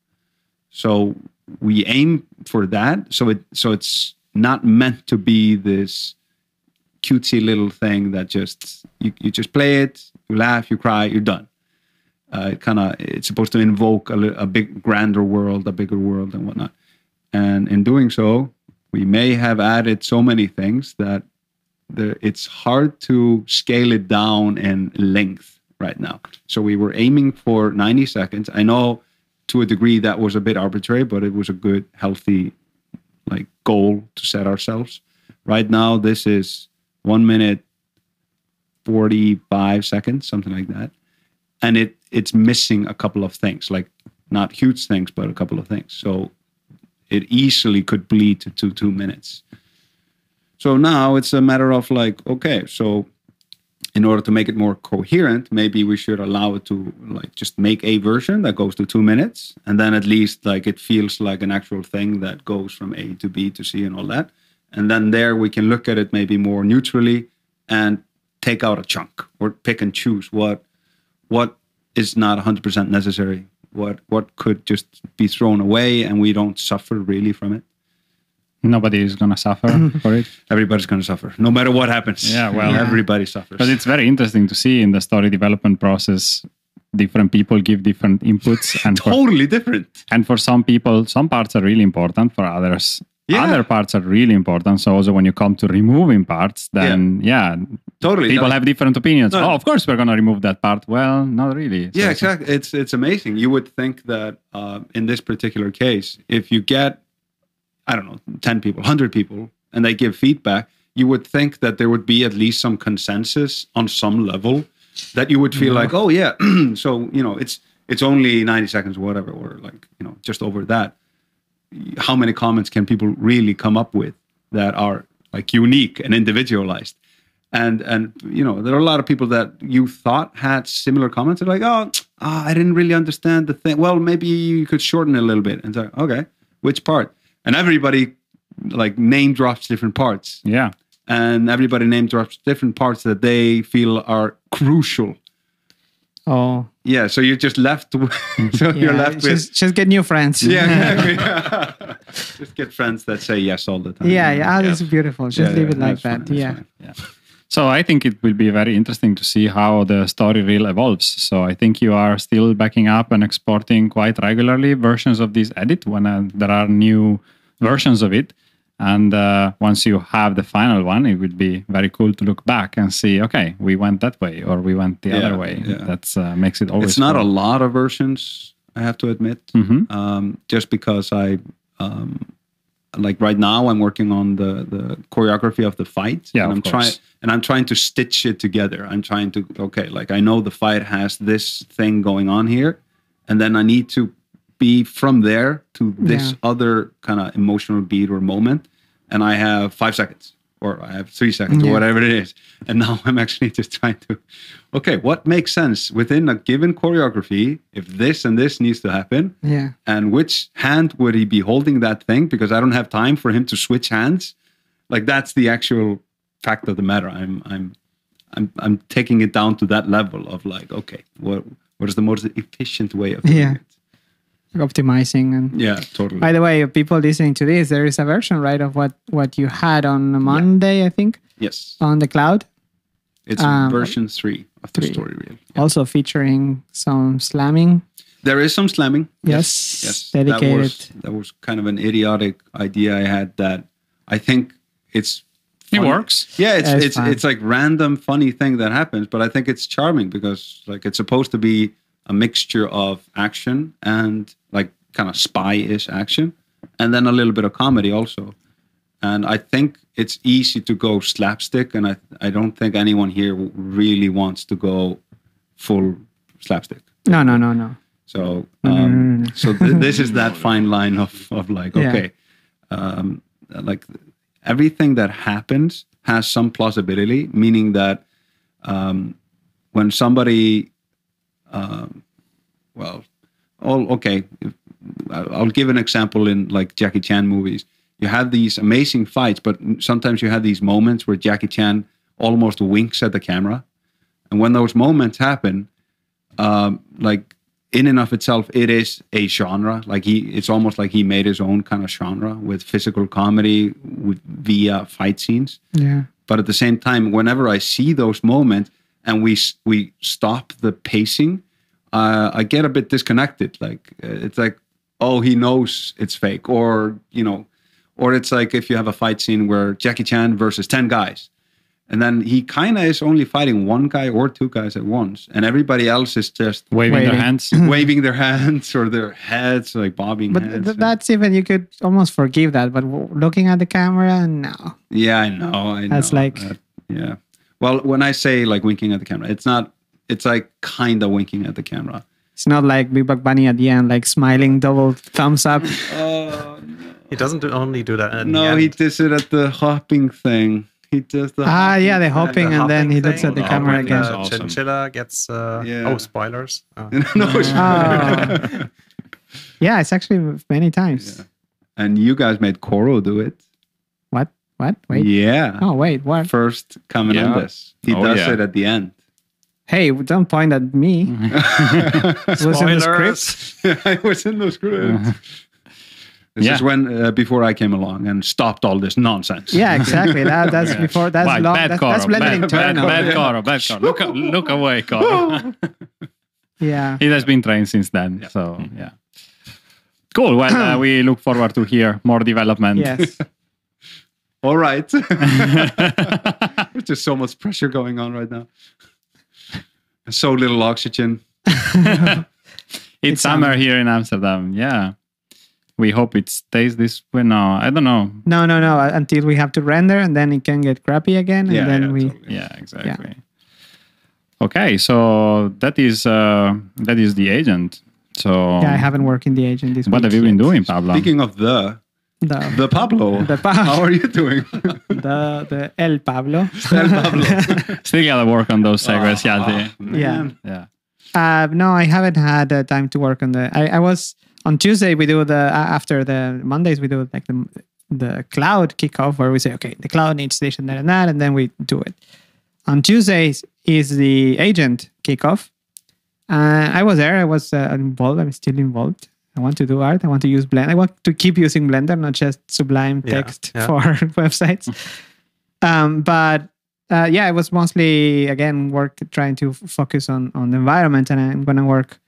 So we aim for that. So it so it's not meant to be this cutesy little thing that just you, you just play it, you laugh, you cry, you're done. Uh, it kind of it's supposed to invoke a, a big grander world, a bigger world, and whatnot. And in doing so, we may have added so many things that the, it's hard to scale it down in length right now. So we were aiming for 90 seconds. I know to a degree that was a bit arbitrary, but it was a good, healthy like goal to set ourselves. Right now, this is one minute 45 seconds, something like that. And it it's missing a couple of things, like not huge things, but a couple of things. So it easily could bleed to two, minutes. So now it's a matter of like, okay, so in order to make it more coherent, maybe we should allow it to like just make a version that goes to two minutes, and then at least like it feels like an actual thing that goes from A to B to C and all that. And then there we can look at it maybe more neutrally and take out a chunk or pick and choose what what is not 100% necessary, what what could just be thrown away, and we don't suffer really from it. Nobody is going to suffer for it. Everybody's going to suffer, no matter what happens. Yeah, well- Yeah. everybody suffers. But it's very interesting to see in the story development process, different people give different inputs, and for, totally different. and for some people, some parts are really important. For others, Yeah. other parts are really important. So also when you come to removing parts, then yeah, Totally. people have different opinions. No. Oh, of course we're going to remove that part. Well, not really. So- Yeah, exactly. It's it's amazing. You would think that uh, in this particular case, if you get, I don't know, ten people, hundred people, and they give feedback, you would think that there would be at least some consensus on some level that you would feel like, oh yeah, so you know, it's it's only ninety seconds or whatever, or like you know, just over that. How many comments can people really come up with that are like unique and individualized? and and you know there are a lot of people that you thought had similar comments they're like oh ah, i didn't really understand the thing well maybe you could shorten it a little bit and it's like okay which part and everybody like name drops different parts yeah. and everybody name drops different parts that they feel are crucial Oh, yeah so you're just left with, so you're yeah. left with just, just get new friends. yeah exactly just get friends that say yes all the time yeah, yeah. Oh, this is beautiful. Just Yeah, leave yeah, it like that's fine, that. that's yeah. So I think it will be very interesting to see how the story reel evolves. So I think you are still backing up and exporting quite regularly versions of this edit when uh, there are new versions of it. And uh, once you have the final one, it would be very cool to look back and see, okay, we went that way or we went the Yeah, other way. yeah. That's uh, makes it always. it's not a lot of versions i have to admit Mhm. um, just because I, um, like right now, I'm working on the the choreography of the fight. Yeah, and I'm trying and I'm trying to stitch it together. I'm trying to okay, like I know the fight has this thing going on here, and then I need to be from there to this Yeah. other kind of emotional beat or moment, and I have five seconds or I have three seconds or whatever it is, and now I'm actually just trying to, okay, what makes sense within a given choreography if this and this needs to happen, Yeah. and which hand would he be holding that thing? Because i don't have time for him to switch hands. Like that's the actual fact of the matter. I'm i'm i'm, I'm taking it down to that level of like okay what what is the most efficient way of doing Yeah. it Optimizing and yeah totally By the way, people listening to this, there is a version, right, of what what you had on Monday, I think, yes on the cloud, it's Um, version three of the three. story reel Yeah. also featuring some slamming. there is some slamming Yes, yes dedicated. that was that was kind of an idiotic idea i had that i think it's It funny. works. Yeah, it's Yeah, it's it's it's like random funny thing that happens, but I think it's charming because like it's supposed to be a mixture of action and like kind of spy-ish action, and then a little bit of comedy also. And I think it's easy to go slapstick, and I I don't think anyone here really wants to go full slapstick. No, no, no, no. So, um, no, no, no. so th- this is that fine line of of like, Yeah. okay, um, like everything that happens has some plausibility, meaning that um, when somebody, um, well, all okay, I'll give an example in like Jackie Chan movies. You have these amazing fights, but sometimes you have these moments where Jackie Chan almost winks at the camera, and when those moments happen, um, like in and of itself, it is a genre. Like he, it's almost like he made his own kind of genre with physical comedy with via fight scenes. Yeah. But at the same time, whenever I see those moments and we we stop the pacing, uh, I get a bit disconnected. Like uh, it's like, oh, he knows it's fake, or you know, or it's like if you have a fight scene where Jackie Chan versus ten guys, and then he kind of is only fighting one guy or two guys at once, and everybody else is just Waving Waiting. their hands. waving their hands or their heads, like bobbing But heads. th- that's even you could almost forgive that. But w- looking at the camera, no. Yeah, I know. I know. That's like- that. yeah. Well, when I say like winking at the camera, it's not. It's like kind of winking at the camera. It's not like Big Buck Bunny at the end, like smiling, double thumbs up. Oh He doesn't do, only do that. At no, the he does it at the hopping thing. He does the Ah, yeah, the hopping, The and then he looks at the thing, camera when again. The That's awesome. chinchilla gets. Uh, Yeah. Oh, spoilers. Oh. no, it's- Oh. Yeah, it's actually many times. Yeah. And you guys made Koro do it. What? What? Wait. Yeah. Oh, wait. What? First Caminandes. He Oh, does yeah. it at the end. Hey, don't point at me. It was in the script. Spoilers. I was in those groups. This Yeah. is when uh, before I came along and stopped all this nonsense. Yeah, exactly. That, that's before. That's Why, long. bad That's, Koro, that's blended bad, bad, internal. bad Koro, bad Koro. Look, look away, Koro. Yeah. It has been trained since then. So, yeah. Cool. Well, uh, we look forward to hear more development. Yes. All right. There's just so much pressure going on right now. So little oxygen. It's, It's summer summer. here in Amsterdam. Yeah. We hope it stays this way. No, I don't know. No, no, no. Until we have to render, and then it can get crappy again, and Yeah, then yeah, we. totally. Yeah, exactly. Okay, so that is uh, that is the agent. So Yeah, I haven't worked in the agent this what week. have you been doing, Pablo? Speaking of the, The, the Pablo, The Pa- how are you doing? the, the El Pablo. El Pablo. Still gotta work on those segues, Hjalti. Yeah. Man. Yeah. Uh, no, I haven't had uh, time to work on the. I, I was on Tuesday. We do the uh, after the Mondays. We do like the the cloud kickoff where we say, okay, the cloud needs this and that and that, and then we do it. On Tuesdays is the agent kickoff. Uh, I was there. I was uh, involved. I'm still involved. I want to do art. I want to use Blender. I want to keep using Blender, not just Sublime text yeah. for websites. um, but uh, yeah, it was mostly again work trying to focus on on the environment, and I'm gonna work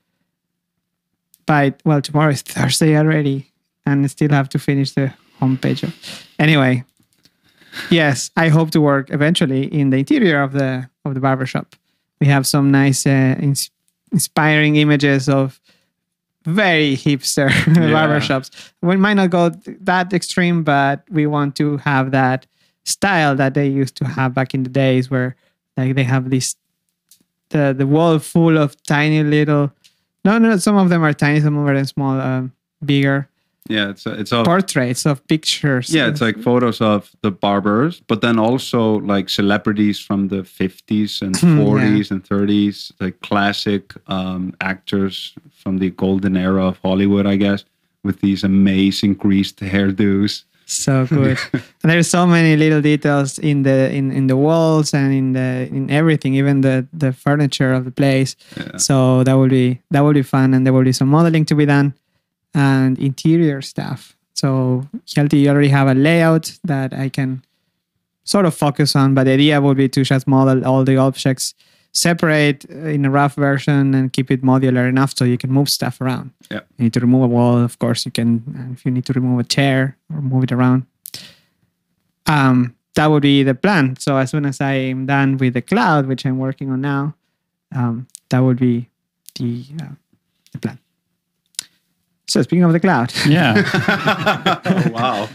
by well tomorrow is Thursday already, and I still have to finish the homepage. Anyway, yes, I hope to work eventually in the interior of the of the barbershop. We have some nice, uh, ins- inspiring images of very hipster barbershops. We might not go that extreme, but we want to have that style that they used to have back in the days, where like they have this the the wall full of tiny little. No, no, some of them are tiny, some of them are small, um, bigger Yeah, it's it's all portraits of pictures. yeah, it's like photos of the barbers, but then also like celebrities from the 50s and Hmm, 40s and 30s, like classic um, actors from the golden era of Hollywood, I guess, with these amazing greased hairdos. so good. and there's so many little details in the in, in the walls and in the in everything, even the the furniture of the place. So that will be that will be fun, and there will be some modeling to be done, and interior stuff. So Hjalti, you already have a layout that I can sort of focus on, but the idea would be to just model all the objects separate uh, in a rough version and keep it modular enough so you can move stuff around. Yeah. You need to remove a wall, of course, you can, if you need to remove a chair or move it around. Um, that would be the plan. So as soon as I'm done with the cloud, which I'm working on now, um, that would be the uh, the plan. So speaking of the cloud, Yeah. oh, wow.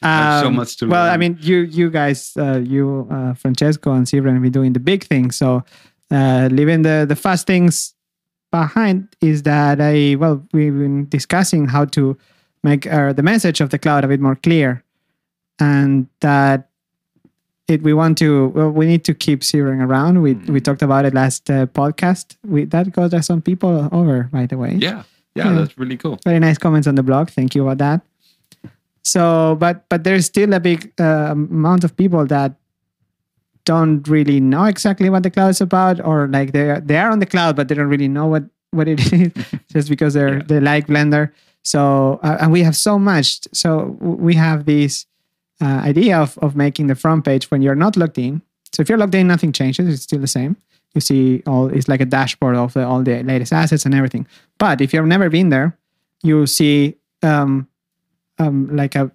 There's so um, much to well, I mean, you you guys, uh, you uh, Francesco and Sybren have been doing the big thing. So uh, leaving the the fast things behind is that I well we've been discussing how to make uh, the message of the cloud a bit more clear, and that it we want to well we need to keep zeroing around. We we talked about it last uh, podcast. We that got us some people over by the way Yeah, yeah, Yeah. that's really cool. very nice comments on the blog. Thank you about that. So but but there's still a big uh, amount of people that don't really know exactly what the cloud is about or like they are, they are on the cloud but they don't really know what what it is just because they're they like blender. So uh, and we have so much. So we have this uh, idea of, of making the front page when you're not logged in. So if you're logged in nothing changes. It's still the same you see all it's like a dashboard of the, all the latest assets and everything. But if you've never been there you see um, um, like a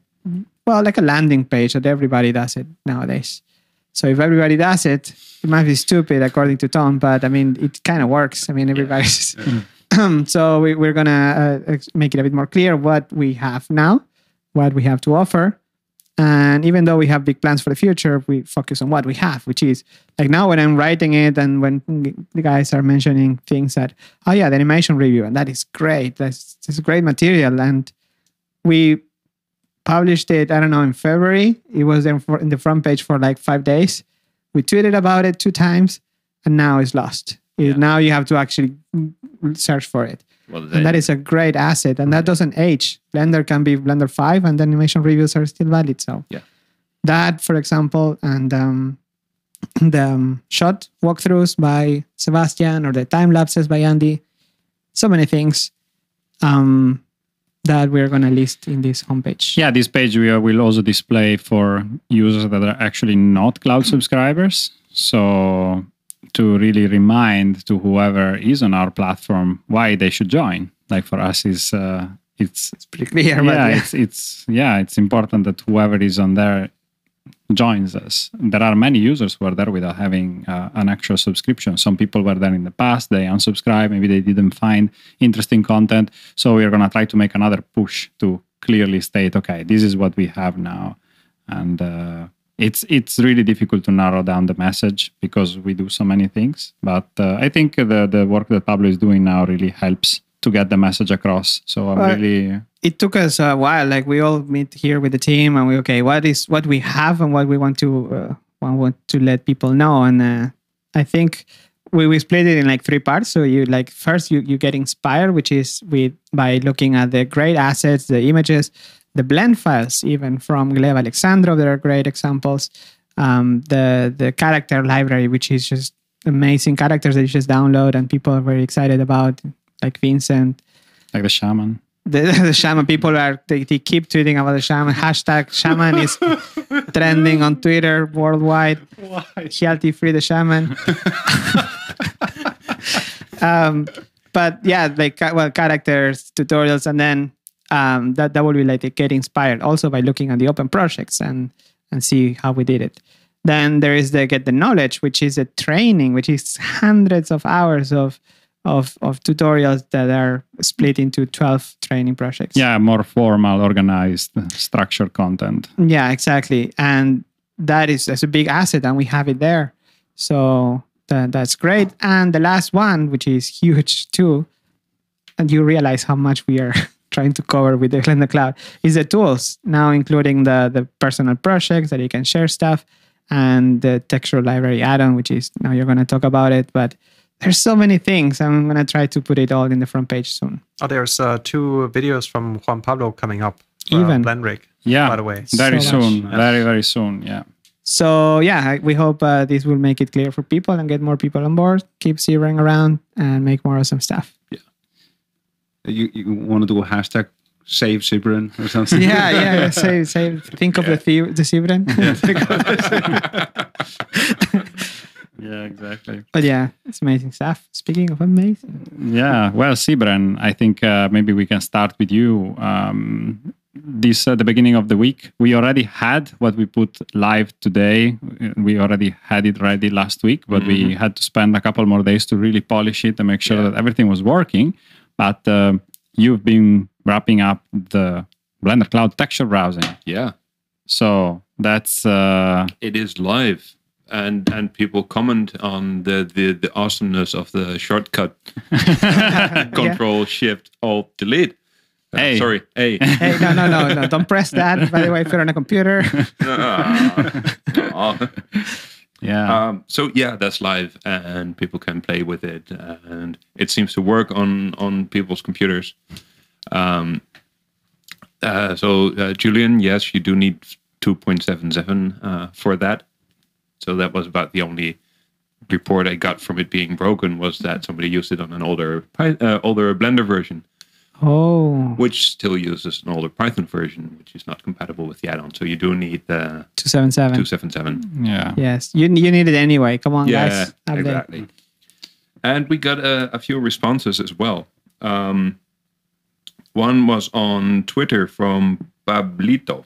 well like a landing page that everybody does it nowadays. So if everybody does it it might be stupid according to tom but i mean it kind of works. I mean everybody's so we, we're gonna uh, make it a bit more clear what we have now what we have to offer and even though we have big plans for the future we focus on what we have which is like now when i'm writing it and when the guys are mentioning things that oh yeah the animation review and that is great that's, that's great material and we published it. I don't know in February. It was in, for, in the front page for like five days. We tweeted about it two times, and now it's lost. It- Now you have to actually search for it, Well, and that is a great asset, and that doesn't age. Blender can be Blender five, and the animation reviews are still valid. So Yeah. that, for example, and um, the um, shot walkthroughs by Sebastian or the time lapses by Andy. So many things um, that we're going to list in this homepage. Yeah, this page we will also display for users that are actually not cloud subscribers. So to really remind to whoever is on our platform why they should join. Like for us, is uh, it's Pretty clear. yeah, yeah. it's it's yeah, it's important that whoever is on there joins us. There are many users who are there without having uh, an actual subscription. Some people were there in the past, they unsubscribed, maybe they didn't find interesting content. So we're going to try to make another push to clearly state, okay, this is what we have now. And uh, it's it's really difficult to narrow down the message because we do so many things. But uh, I think the the work that Pablo is doing now really helps to get the message across. So I'm Uh, really it took us a while. Like we all meet here with the team, and we okay, what is what we have and what we want to uh, want to let people know. And uh, I think we, we split it in like three parts. So you like first you you get inspired, which is with by looking at the great assets, the images, the blend files, even from Gleb Alexandrov. There are great examples. Um, the the character library, which is just amazing characters that you just download and people are very excited about, like Vincent like the shaman. the, the shaman people are they, they keep tweeting about the shaman hashtag shaman is trending on twitter worldwide Why? healthy free the shaman um but yeah like well characters tutorials and then um that that will be like get inspired also by looking at the open projects and and see how we did it then there is the get the knowledge which is a training which is hundreds of hours of of, of tutorials that are split into 12 training projects. Yeah, more formal, organized, structured content. Yeah, exactly. And that is that's a big asset and we have it there. So that, that's great. And the last one, which is huge too, and you realize how much we are trying to cover with the Blender Cloud, is the tools, now including the, the personal projects that you can share stuff and the texture library add-on, which is now you're going to talk about it. But there's so many things. I'm going to try to put it all in the front page soon. Oh, there's uh, two videos from Juan Pablo coming up. uh, Even. BlenRig. Yeah, By the way. very So much. soon, very very soon. Yeah. So yeah, we hope uh, this will make it clear for people and get more people on board. Keep zeroing around and make more awesome stuff. You, you want to do a hashtag save Sybren or something? Yeah, yeah. yeah. Say, say, think of the the, the Sybren. Yeah, exactly. but yeah, it's amazing stuff. Speaking of amazing, Yeah, well, Sybren, I think uh, maybe we can start with you. Um, this uh, the beginning of the week. We already had what we put live today. We already had it ready last week, but we had to spend a couple more days to really polish it and make sure Yeah. that everything was working. But uh, you've been wrapping up the Blender Cloud texture browsing, Yeah, so that's uh, it is live. And and people comment on the, the, the awesomeness of the shortcut Control Shift Alt Delete. Uh, Hey. Sorry, hey. hey, no, no, no, no, don't press that. By the way, if you're on a computer, Ah. Yeah. um, so yeah, that's live, and people can play with it, and it seems to work on on people's computers. Um, uh, so uh, Julian, yes, you do need 2.77 uh, for that. So that was about the only report I got from it being broken was that somebody used it on an older uh, older Blender version, oh, which still uses an older Python version, which is not compatible with the add-on. So you do need the 277. 277. yeah. Yes, you you need it anyway. Come on, Yeah, guys. Update. exactly. And we got a, a few responses as well. Um, one was on Twitter from Pablito.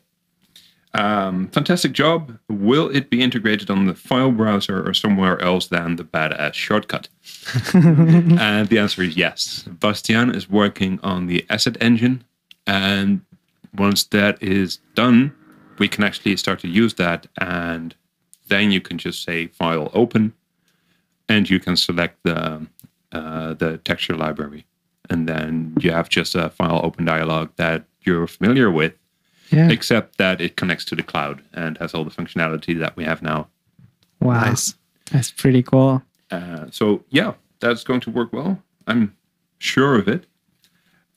Um, fantastic job. Will it be integrated on the file browser or somewhere else than the badass shortcut? and the answer is yes. Bastien is working on the asset engine. And once that is done, we can actually start to use that. And then you can just say file open and you can select the, uh, the texture library. And then you have just a file open dialog that you're familiar with. Yeah. except that it connects to the cloud and has all the functionality that we have now. Wow. Nice. That's pretty cool. Uh, so yeah, that's going to work well. I'm sure of it.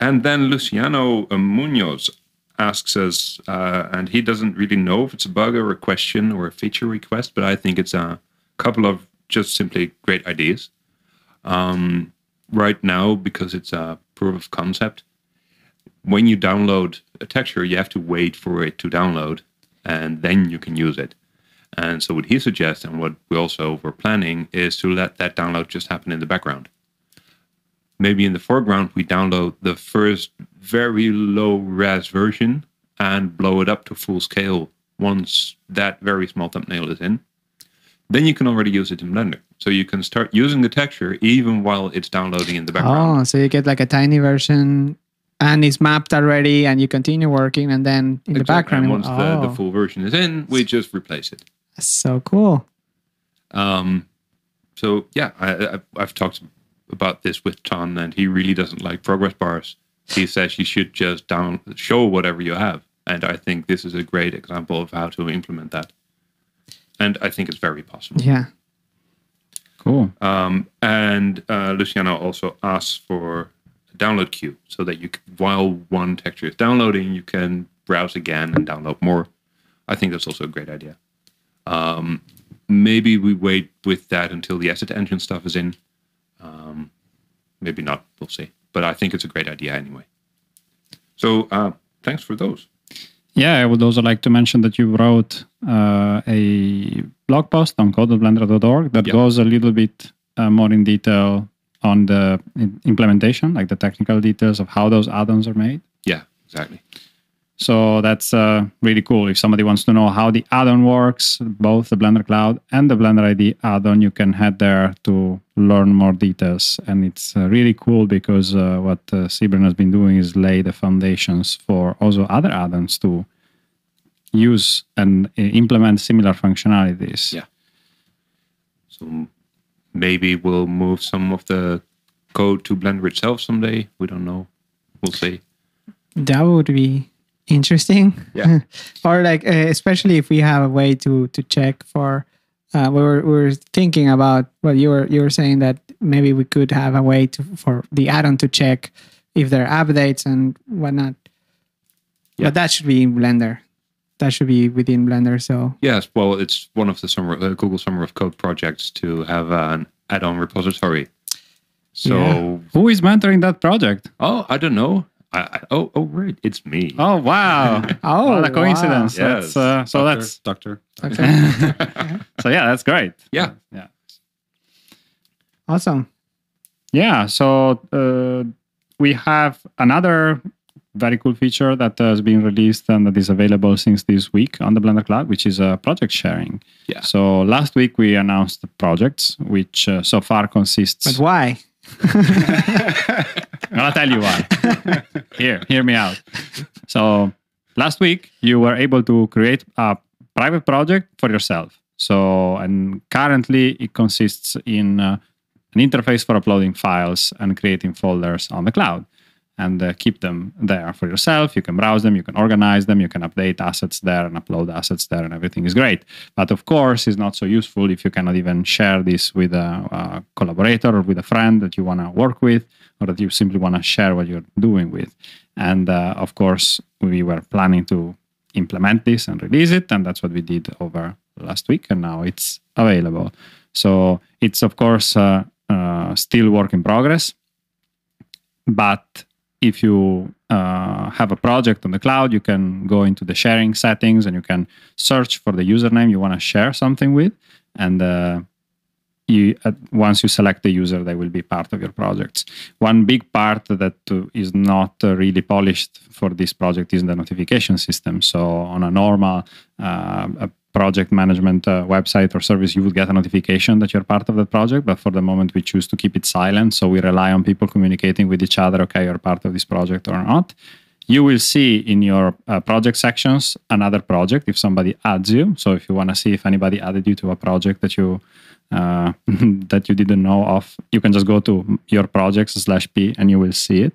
And then Luciano Munoz asks us, uh, and he doesn't really know if it's a bug or a question or a feature request, but I think it's a couple of just simply great ideas. Um, right now, because it's a proof of concept, when you download a texture, you have to wait for it to download, and then you can use it. And so what he suggests and what we also were planning is to let that download just happen in the background. Maybe in the foreground, we download the first very low res version and blow it up to full scale once that very small thumbnail is in. Then you can already use it in Blender. So you can start using the texture even while it's downloading in the background. Oh, so you get like a tiny version and it's mapped already and you continue working and then in the Exactly. background. And once the, oh, the full version is in, we just replace it. that's so cool. Um, so yeah, I, I, I've talked about this with Ton, and he really doesn't like progress bars. He says you should just down show whatever you have, and I think this is a great example of how to implement that. And I think it's very possible. Yeah. Cool. Um, and uh, Luciano also asks for download queue so that you, while one texture is downloading, you can browse again and download more. I think that's also a great idea. Um, maybe we wait with that until the asset engine stuff is in. Um, maybe not. We'll see. But I think it's a great idea anyway. So uh, thanks for those. Yeah, I would also like to mention that you wrote uh, a blog post on code.blender.org that Yeah. goes a little bit uh, more in detail on the implementation, like the technical details of how those add-ons are made. Yeah, exactly. So that's uh, really cool. If somebody wants to know how the add-on works, both the Blender Cloud and the Blender ID add-on, you can head there to learn more details. And it's uh, really cool because uh, what uh, has been doing is lay the foundations for also other add-ons to use and uh, implement similar functionalities. Yeah. So maybe we'll move some of the code to Blender itself someday. We don't know. We'll see. That would be interesting. Yeah. or like, uh, especially if we have a way to to check for. Uh, we were we were thinking about. Well, you were you were saying that maybe we could have a way to for the add-on to check if there are updates and whatnot. Yeah. But that should be in Blender. That should be within Blender. So Yes, well, it's one of the summer uh, Google Summer of Code projects to have an add-on repository. So, Yeah. Who is mentoring that project? oh, I don't know. I, I, oh, oh, right, it's me. Oh, wow. Oh, what a coincidence. wow. That's, uh, so Doctor, that's doctor. so yeah, that's great. Yeah. Yeah. awesome. Yeah, so uh, we have another very cool feature that has been released and that is available since this week on the Blender Cloud, which is uh, project sharing. Yeah. So last week we announced the projects, which uh, so far consists. But why? I'll tell you why. Here, hear me out. So last week you were able to create a private project for yourself. So and currently it consists in uh, an interface for uploading files and creating folders on the cloud and uh, keep them there for yourself. You can browse them, you can organize them, you can update assets there and upload assets there, and everything is great. But of course, it's not so useful if you cannot even share this with a, a collaborator or with a friend that you want to work with, or that you simply want to share what you're doing with. And uh, of course, we were planning to implement this and release it, and that's what we did over last week, and now it's available. So it's of course uh, uh, still work in progress, but if you uh, have a project on the cloud, you can go into the sharing settings and you can search for the username you want to share something with, and uh, you uh, once you select the user, they will be part of your projects. One big part that uh, is not uh, really polished for this project is the notification system. So on a normal uh, a project management uh, website or service, you would get a notification that you're part of the project. But for the moment, we choose to keep it silent. So we rely on people communicating with each other. Okay, you're part of this project or not. You will see in your uh, project sections another project if somebody adds you. So if you want to see if anybody added you to a project that you uh, that you didn't know of, you can just go to your projects slash p and you will see it.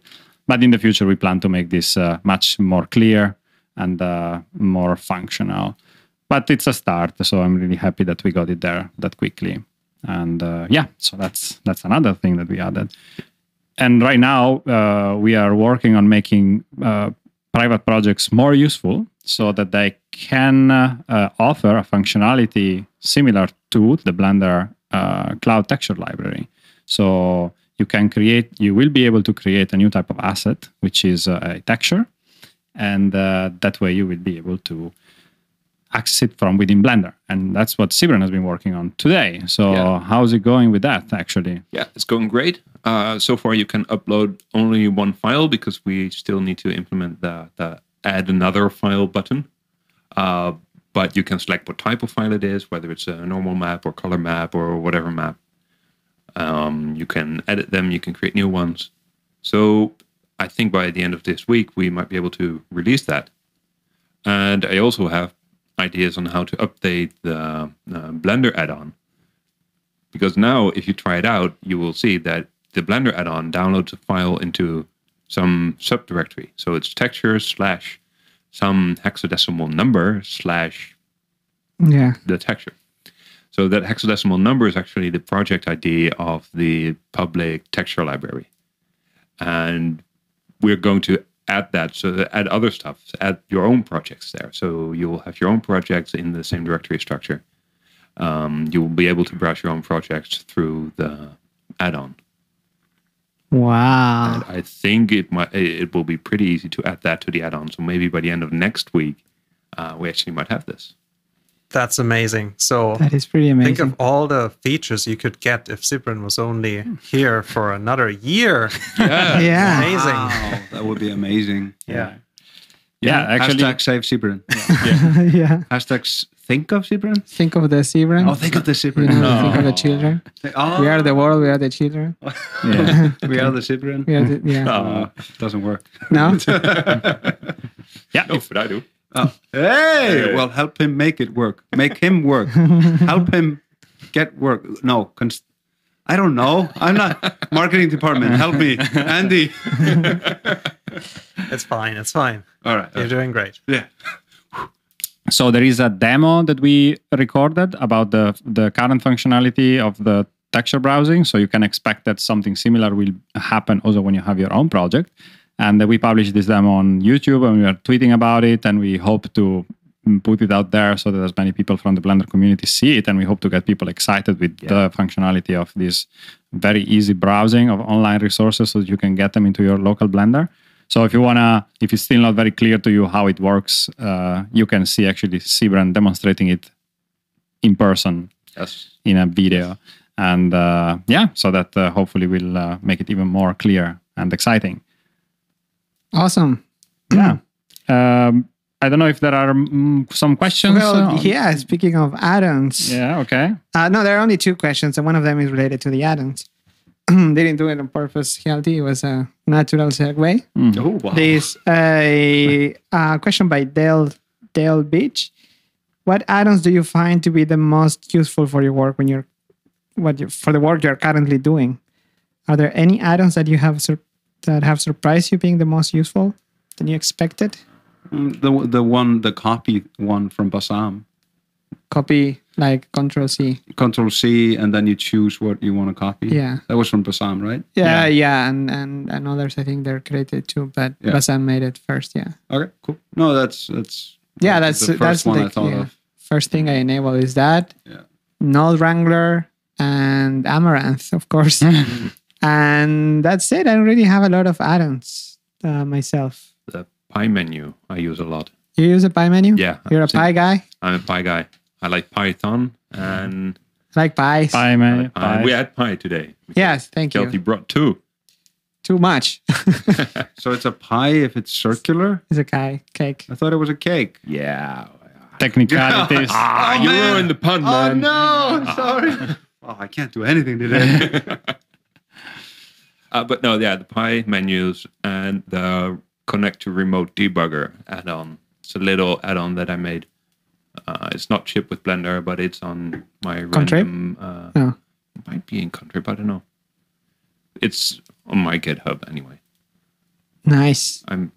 But in the future, we plan to make this uh, much more clear and uh, more functional. But it's a start, so I'm really happy that we got it there that quickly. And uh, yeah, so that's that's another thing that we added. And right now uh, we are working on making uh, private projects more useful so that they can uh, offer a functionality similar to the Blender uh, cloud texture library. So you can create, you will be able to create a new type of asset, which is uh, a texture, and that way you will be able to access it from within Blender, and that's what Sybren has been working on today. So Yeah. how's it going with that? Actually, Yeah, it's going great. Uh, so far, you can upload only one file because we still need to implement the, the add another file button. Uh, but you can select what type of file it is, whether it's a normal map or color map or whatever map. Um, you can edit them, you can create new ones. So I think by the end of this week, we might be able to release that. And I also have ideas on how to update the uh, Blender add on because now if you try it out you will see that the blender add-on downloads a file into some subdirectory. So it's texture slash some hexadecimal number slash Yeah. the texture. So that hexadecimal number is actually the project id of the public texture library. And we're going to add that so that add other stuff add your own projects there so you will have your own projects in the same directory structure um, you will be able to browse your own projects through the add-on. Wow. And I think it might it will be pretty easy to add that to the add-on. So maybe by the end of next week, uh, we actually might have this. That's amazing. So That is pretty amazing. think of all the features you could get if Sybren was only here for another year. Yeah, yeah. Amazing. Wow, that would be amazing. Yeah. Yeah, actually- Hashtag save Sybren. yeah. Hashtag s- think of Sybren. Think of the Sybren. Oh, think of the you Sybren. know, think of the children. Oh, We are the world. We are the children. yeah, we are the Sybren. We are the, yeah. Uh, doesn't work. No. yeah. No, if- but I do. Oh. Hey, well, help him make it work. Make him work. help him get work. No, cons- I don't know. I'm not marketing department. Help me, Andy. It's fine. It's fine. All right. You're doing great. Yeah. So there is a demo that we recorded about the the current functionality of the texture browsing. So you can expect that something similar will happen also when you have your own project. And we published this demo on YouTube and we are tweeting about it and we hope to put it out there so that as many people from the Blender community see it and we hope to get people excited with the functionality of this very easy browsing of online resources so that you can get them into your local Blender. So if you wanna, if it's still not very clear to you how it works, uh, you can see actually Sybren demonstrating it in person Yes. in a video, and uh, yeah, so that uh, hopefully will uh, make it even more clear and exciting. Awesome. Yeah. Um, I don't know if there are mm, some questions. Well, uh, yeah. Speaking of add-ons, Yeah. Okay. uh, no, there are only two questions, and one of them is related to the add-ons. they Didn't do it on purpose, Hjalti. It was a natural segue. Oh, wow. There's a, a question by Dale Dale Beach. What add-ons do you find to be the most useful for your work when you're what you, for the work you're currently doing? Are there any add-ons that you have sur- that have surprised you being the most useful than you expected? Mm, The the one the copy one from Bassam. Copy like Control C. Control C and then you choose what you want to copy. Yeah. That was from Bassam, right? Yeah, yeah, and, and and others I think they're created too, but Yeah. Bassam made it first. Yeah, Okay, cool. No, that's that's yeah, that's the first that's one the I thought yeah. of. first thing I enable is that Yeah. Node Wrangler and Amaranth, of course, and that's it. I don't really have a lot of add-ons uh, myself. The pie menu I use a lot. You use a pie menu? Yeah. you're a pie guy. I'm a pie guy. I like Python and I like pies. Bye, man. uh, we had pie today. Yes, thank you. Hjalti brought two. Too much. So it's a pie if it's circular. it's a pie cake. I thought it was a cake. Yeah. Technicalities. Ah, Oh, you man. ruined the pun, Oh no! I'm sorry. oh, I can't do anything today. Uh, but no, yeah, the Pi menus and the connect to remote debugger add-on. It's a little add-on that I made. Uh, it's not shipped with Blender, but it's on my Contrib? random. Uh, No. might be in contrib, but I don't know. It's on my GitHub anyway. Nice. I'm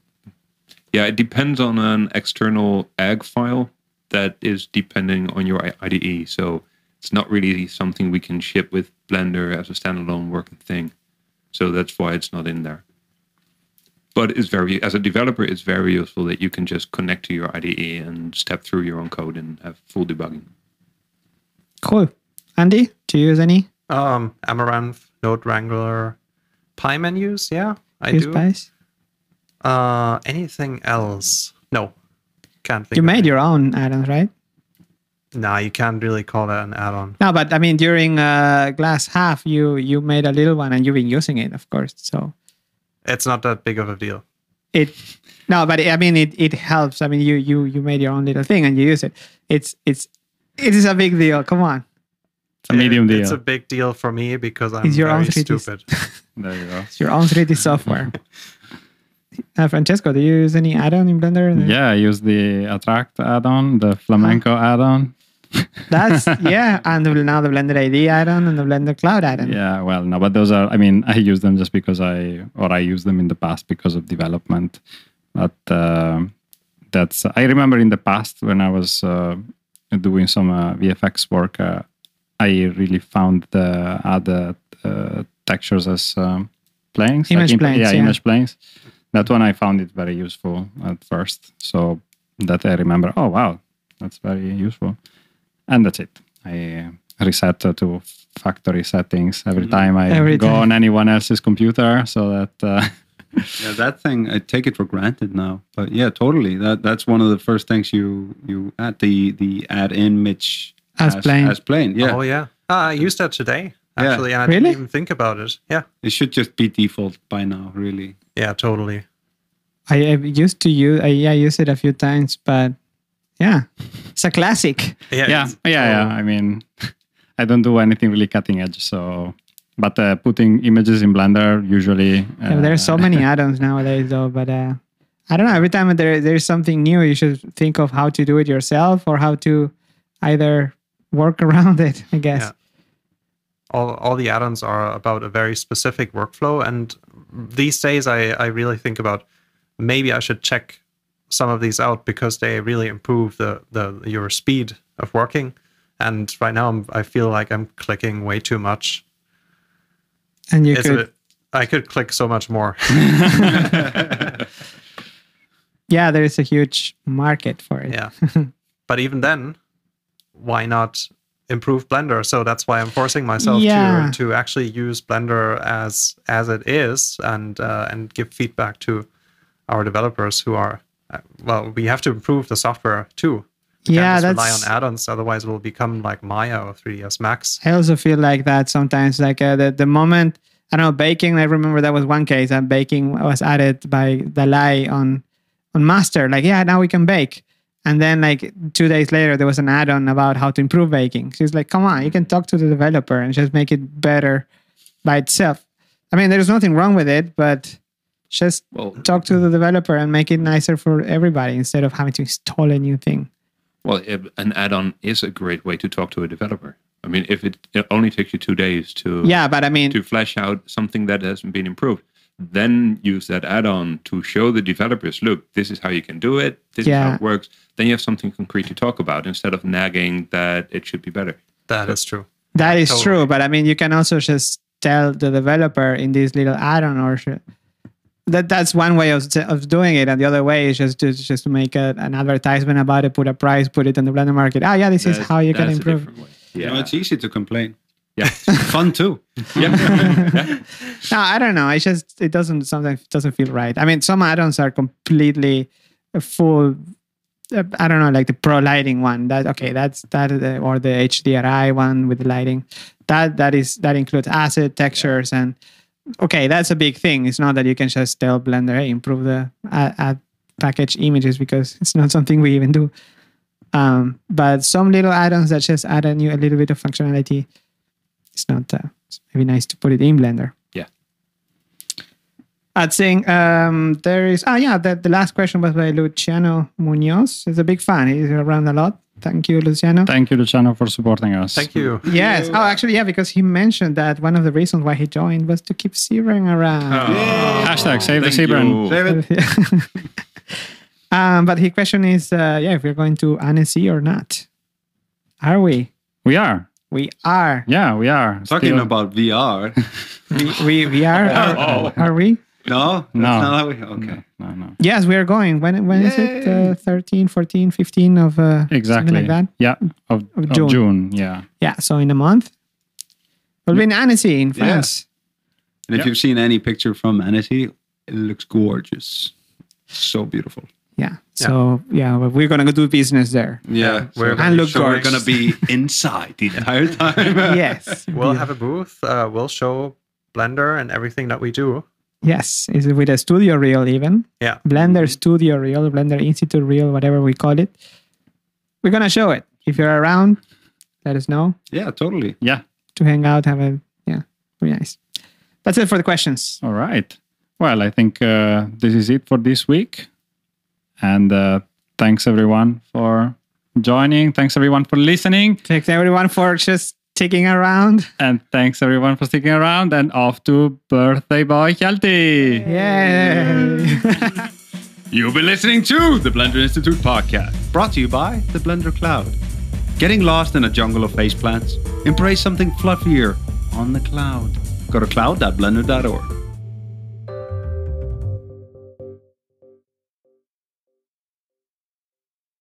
Yeah, it depends on an external egg file that is depending on your IDE. So it's not really something we can ship with Blender as a standalone working thing. So that's why it's not in there. But it's very, as a developer, it's very useful that you can just connect to your IDE and step through your own code and have full debugging. Cool. Andy, do you use any Um, Amaranth, Node Wrangler, Pi menus. Yeah, I use do. Pies? Uh, anything else? No, can't think. You of made any. your own add-ons, right? Nah, you can't really call that an add-on. No, but I mean, during uh, Glass Half, you you made a little one, and you've been using it, of course. So It's not that big of a deal. it no, but I mean, it it helps. I mean, you you you made your own little thing, and you use it. It's it's it is a big deal. Come on. It's a medium deal. It's a big deal for me because I'm It's your own very 3D. stupid. there you go. It's your own 3D software. Uh, Francesco, do you use any add-on in Blender? Yeah, I use the Attract add-on, the Flamenco add-on. That's yeah, and now the Blender ID add-on and the Blender Cloud add-on. Yeah, well, no, but those are. I mean, I use them just because I, or I use them in the past because of development. But uh, that's. I remember in the past when I was uh, doing some uh, VFX work, uh, I really found the other uh, textures as um, planes, Image imp- planes, yeah, yeah. image planes. That one I found it very useful at first. So that I remember. Oh wow, that's very useful. And that's it. I uh, reset uh, to factory settings every time I Every go time. on anyone else's computer, so that uh, Yeah, that thing I take it for granted now. But yeah, totally. That that's one of the first things you you add the the add image As plain. as plain. Yeah, Oh yeah, ah, I used that today Yeah. actually, and I Really? didn't even think about it. Yeah, it should just be default by now. Really. yeah, totally. I, I used to use I, yeah, I used it a few times, but yeah, it's a classic. Yeah, yeah, yeah, yeah. I mean, I don't do anything really cutting edge, so. But uh, putting images in Blender usually. Uh, Yeah, there's so many add-ons nowadays, though. But uh, I don't know. Every time there there's something new, you should think of how to do it yourself or how to either work around it. I guess. Yeah. all all the add-ons are about a very specific workflow and these days I, I really think about maybe I should check some of these out because they really improve the, the your speed of working. And right now I'm, I feel like I'm clicking way too much. And you It's could, bit- I could click so much more. Yeah, there is a huge market for it. yeah. But even then why not improve blender? So that's why i'm forcing myself Yeah. to to actually use blender as as it is and uh, and give feedback to our developers who are well we have to improve the software too we Yeah, can't just rely on add-ons otherwise it will become like maya or 3ds max I also feel like that sometimes. Like uh, the the moment I don't know baking. I remember that was one case. that baking was added by Dalai on on master. Like yeah, now we can bake. And then like two days later, there was an add-on about how to improve baking. She's like, come on, you can talk to the developer and just make it better by itself. I mean, there's nothing wrong with it, but just Well, talk to the developer and make it nicer for everybody instead of having to install a new thing. Well, an add-on is a great way to talk to a developer. I mean, if it, it only takes you two days to Yeah, but I mean, to flesh out something that hasn't been improved, then use that add-on to show the developers, look, this is how you can do it. This is how it works. Then you have something concrete to talk about instead of nagging that it should be better. that is true That is Totally. true, but I mean, you can also just tell the developer in this little add-on or sh- that that's one way of, of doing it, and the other way is just to just to make a, an advertisement about it, put a price, put it in the Blender market. Oh yeah, this is how you can improve. different way. You Yeah. know, it's easy to complain. yeah. Fun too. yeah. No, I don't know. It's just it doesn't sometimes it doesn't feel right. I mean, some add-ons are completely full. uh, I don't know, like the pro lighting one. That okay, that's that or the HDRI one with the lighting. That that is that includes asset textures and okay, that's a big thing. It's not that you can just tell Blender, hey, improve the add, add package images because it's not something we even do. Um, but some little add-ons that just add a new a little bit of functionality. It's not. Uh, it's maybe nice to put it in Blender. Yeah. I'd saying um, there is. Ah, yeah. The, the last question was by Luciano Munoz. He's a big fan. He's around a lot. Thank you, Luciano. Thank you, Luciano, for supporting us. thank you Yes. Oh, actually, yeah, because he mentioned that one of the reasons why he joined was to keep Sybren around. Hashtag save the Thank Sybren. Save it. Um, but his question is, uh, yeah, if we're going to Annecy or not. Are we? We are. We are. Yeah, we are. Talking Still- about VR. We, we, we are. Are, are we? No, that's No. not how we, okay. No, no. Yes, we are going. When when is it? Uh, 13, 14, 15 of uh, Exactly. something like that. Yeah, of, Of of June. June. Yeah. Yeah, so in a month. We'll be in Annecy in Yeah. France. And if Yeah. you've seen any picture from Annecy, it looks gorgeous. So beautiful. Yeah. So yeah, well, we're gonna go do business there. Yeah. we're And look so we're going to be inside the entire time. yes. We'll have a booth. Uh, we'll show Blender and everything that we do. Yes, is it with a studio reel even? Yeah. Blender Studio Reel, Blender Institute Reel, whatever we call it. We're gonna show it. If you're around, let us know Yeah, totally. Yeah. to hang out. Have a yeah, very nice. That's it for the questions. All right. Well, I think uh, this is it for this week. And uh, thanks everyone for joining. Thanks everyone for listening. Thanks everyone for just sticking around. And thanks everyone for sticking around. And off to Birthday Boy Hjalti. Yay! You've been listening to the Blender Institute podcast, brought to you by the Blender Cloud. Getting lost in a jungle of faceplants? Embrace something fluffier on the cloud. Go to cloud.blender.org.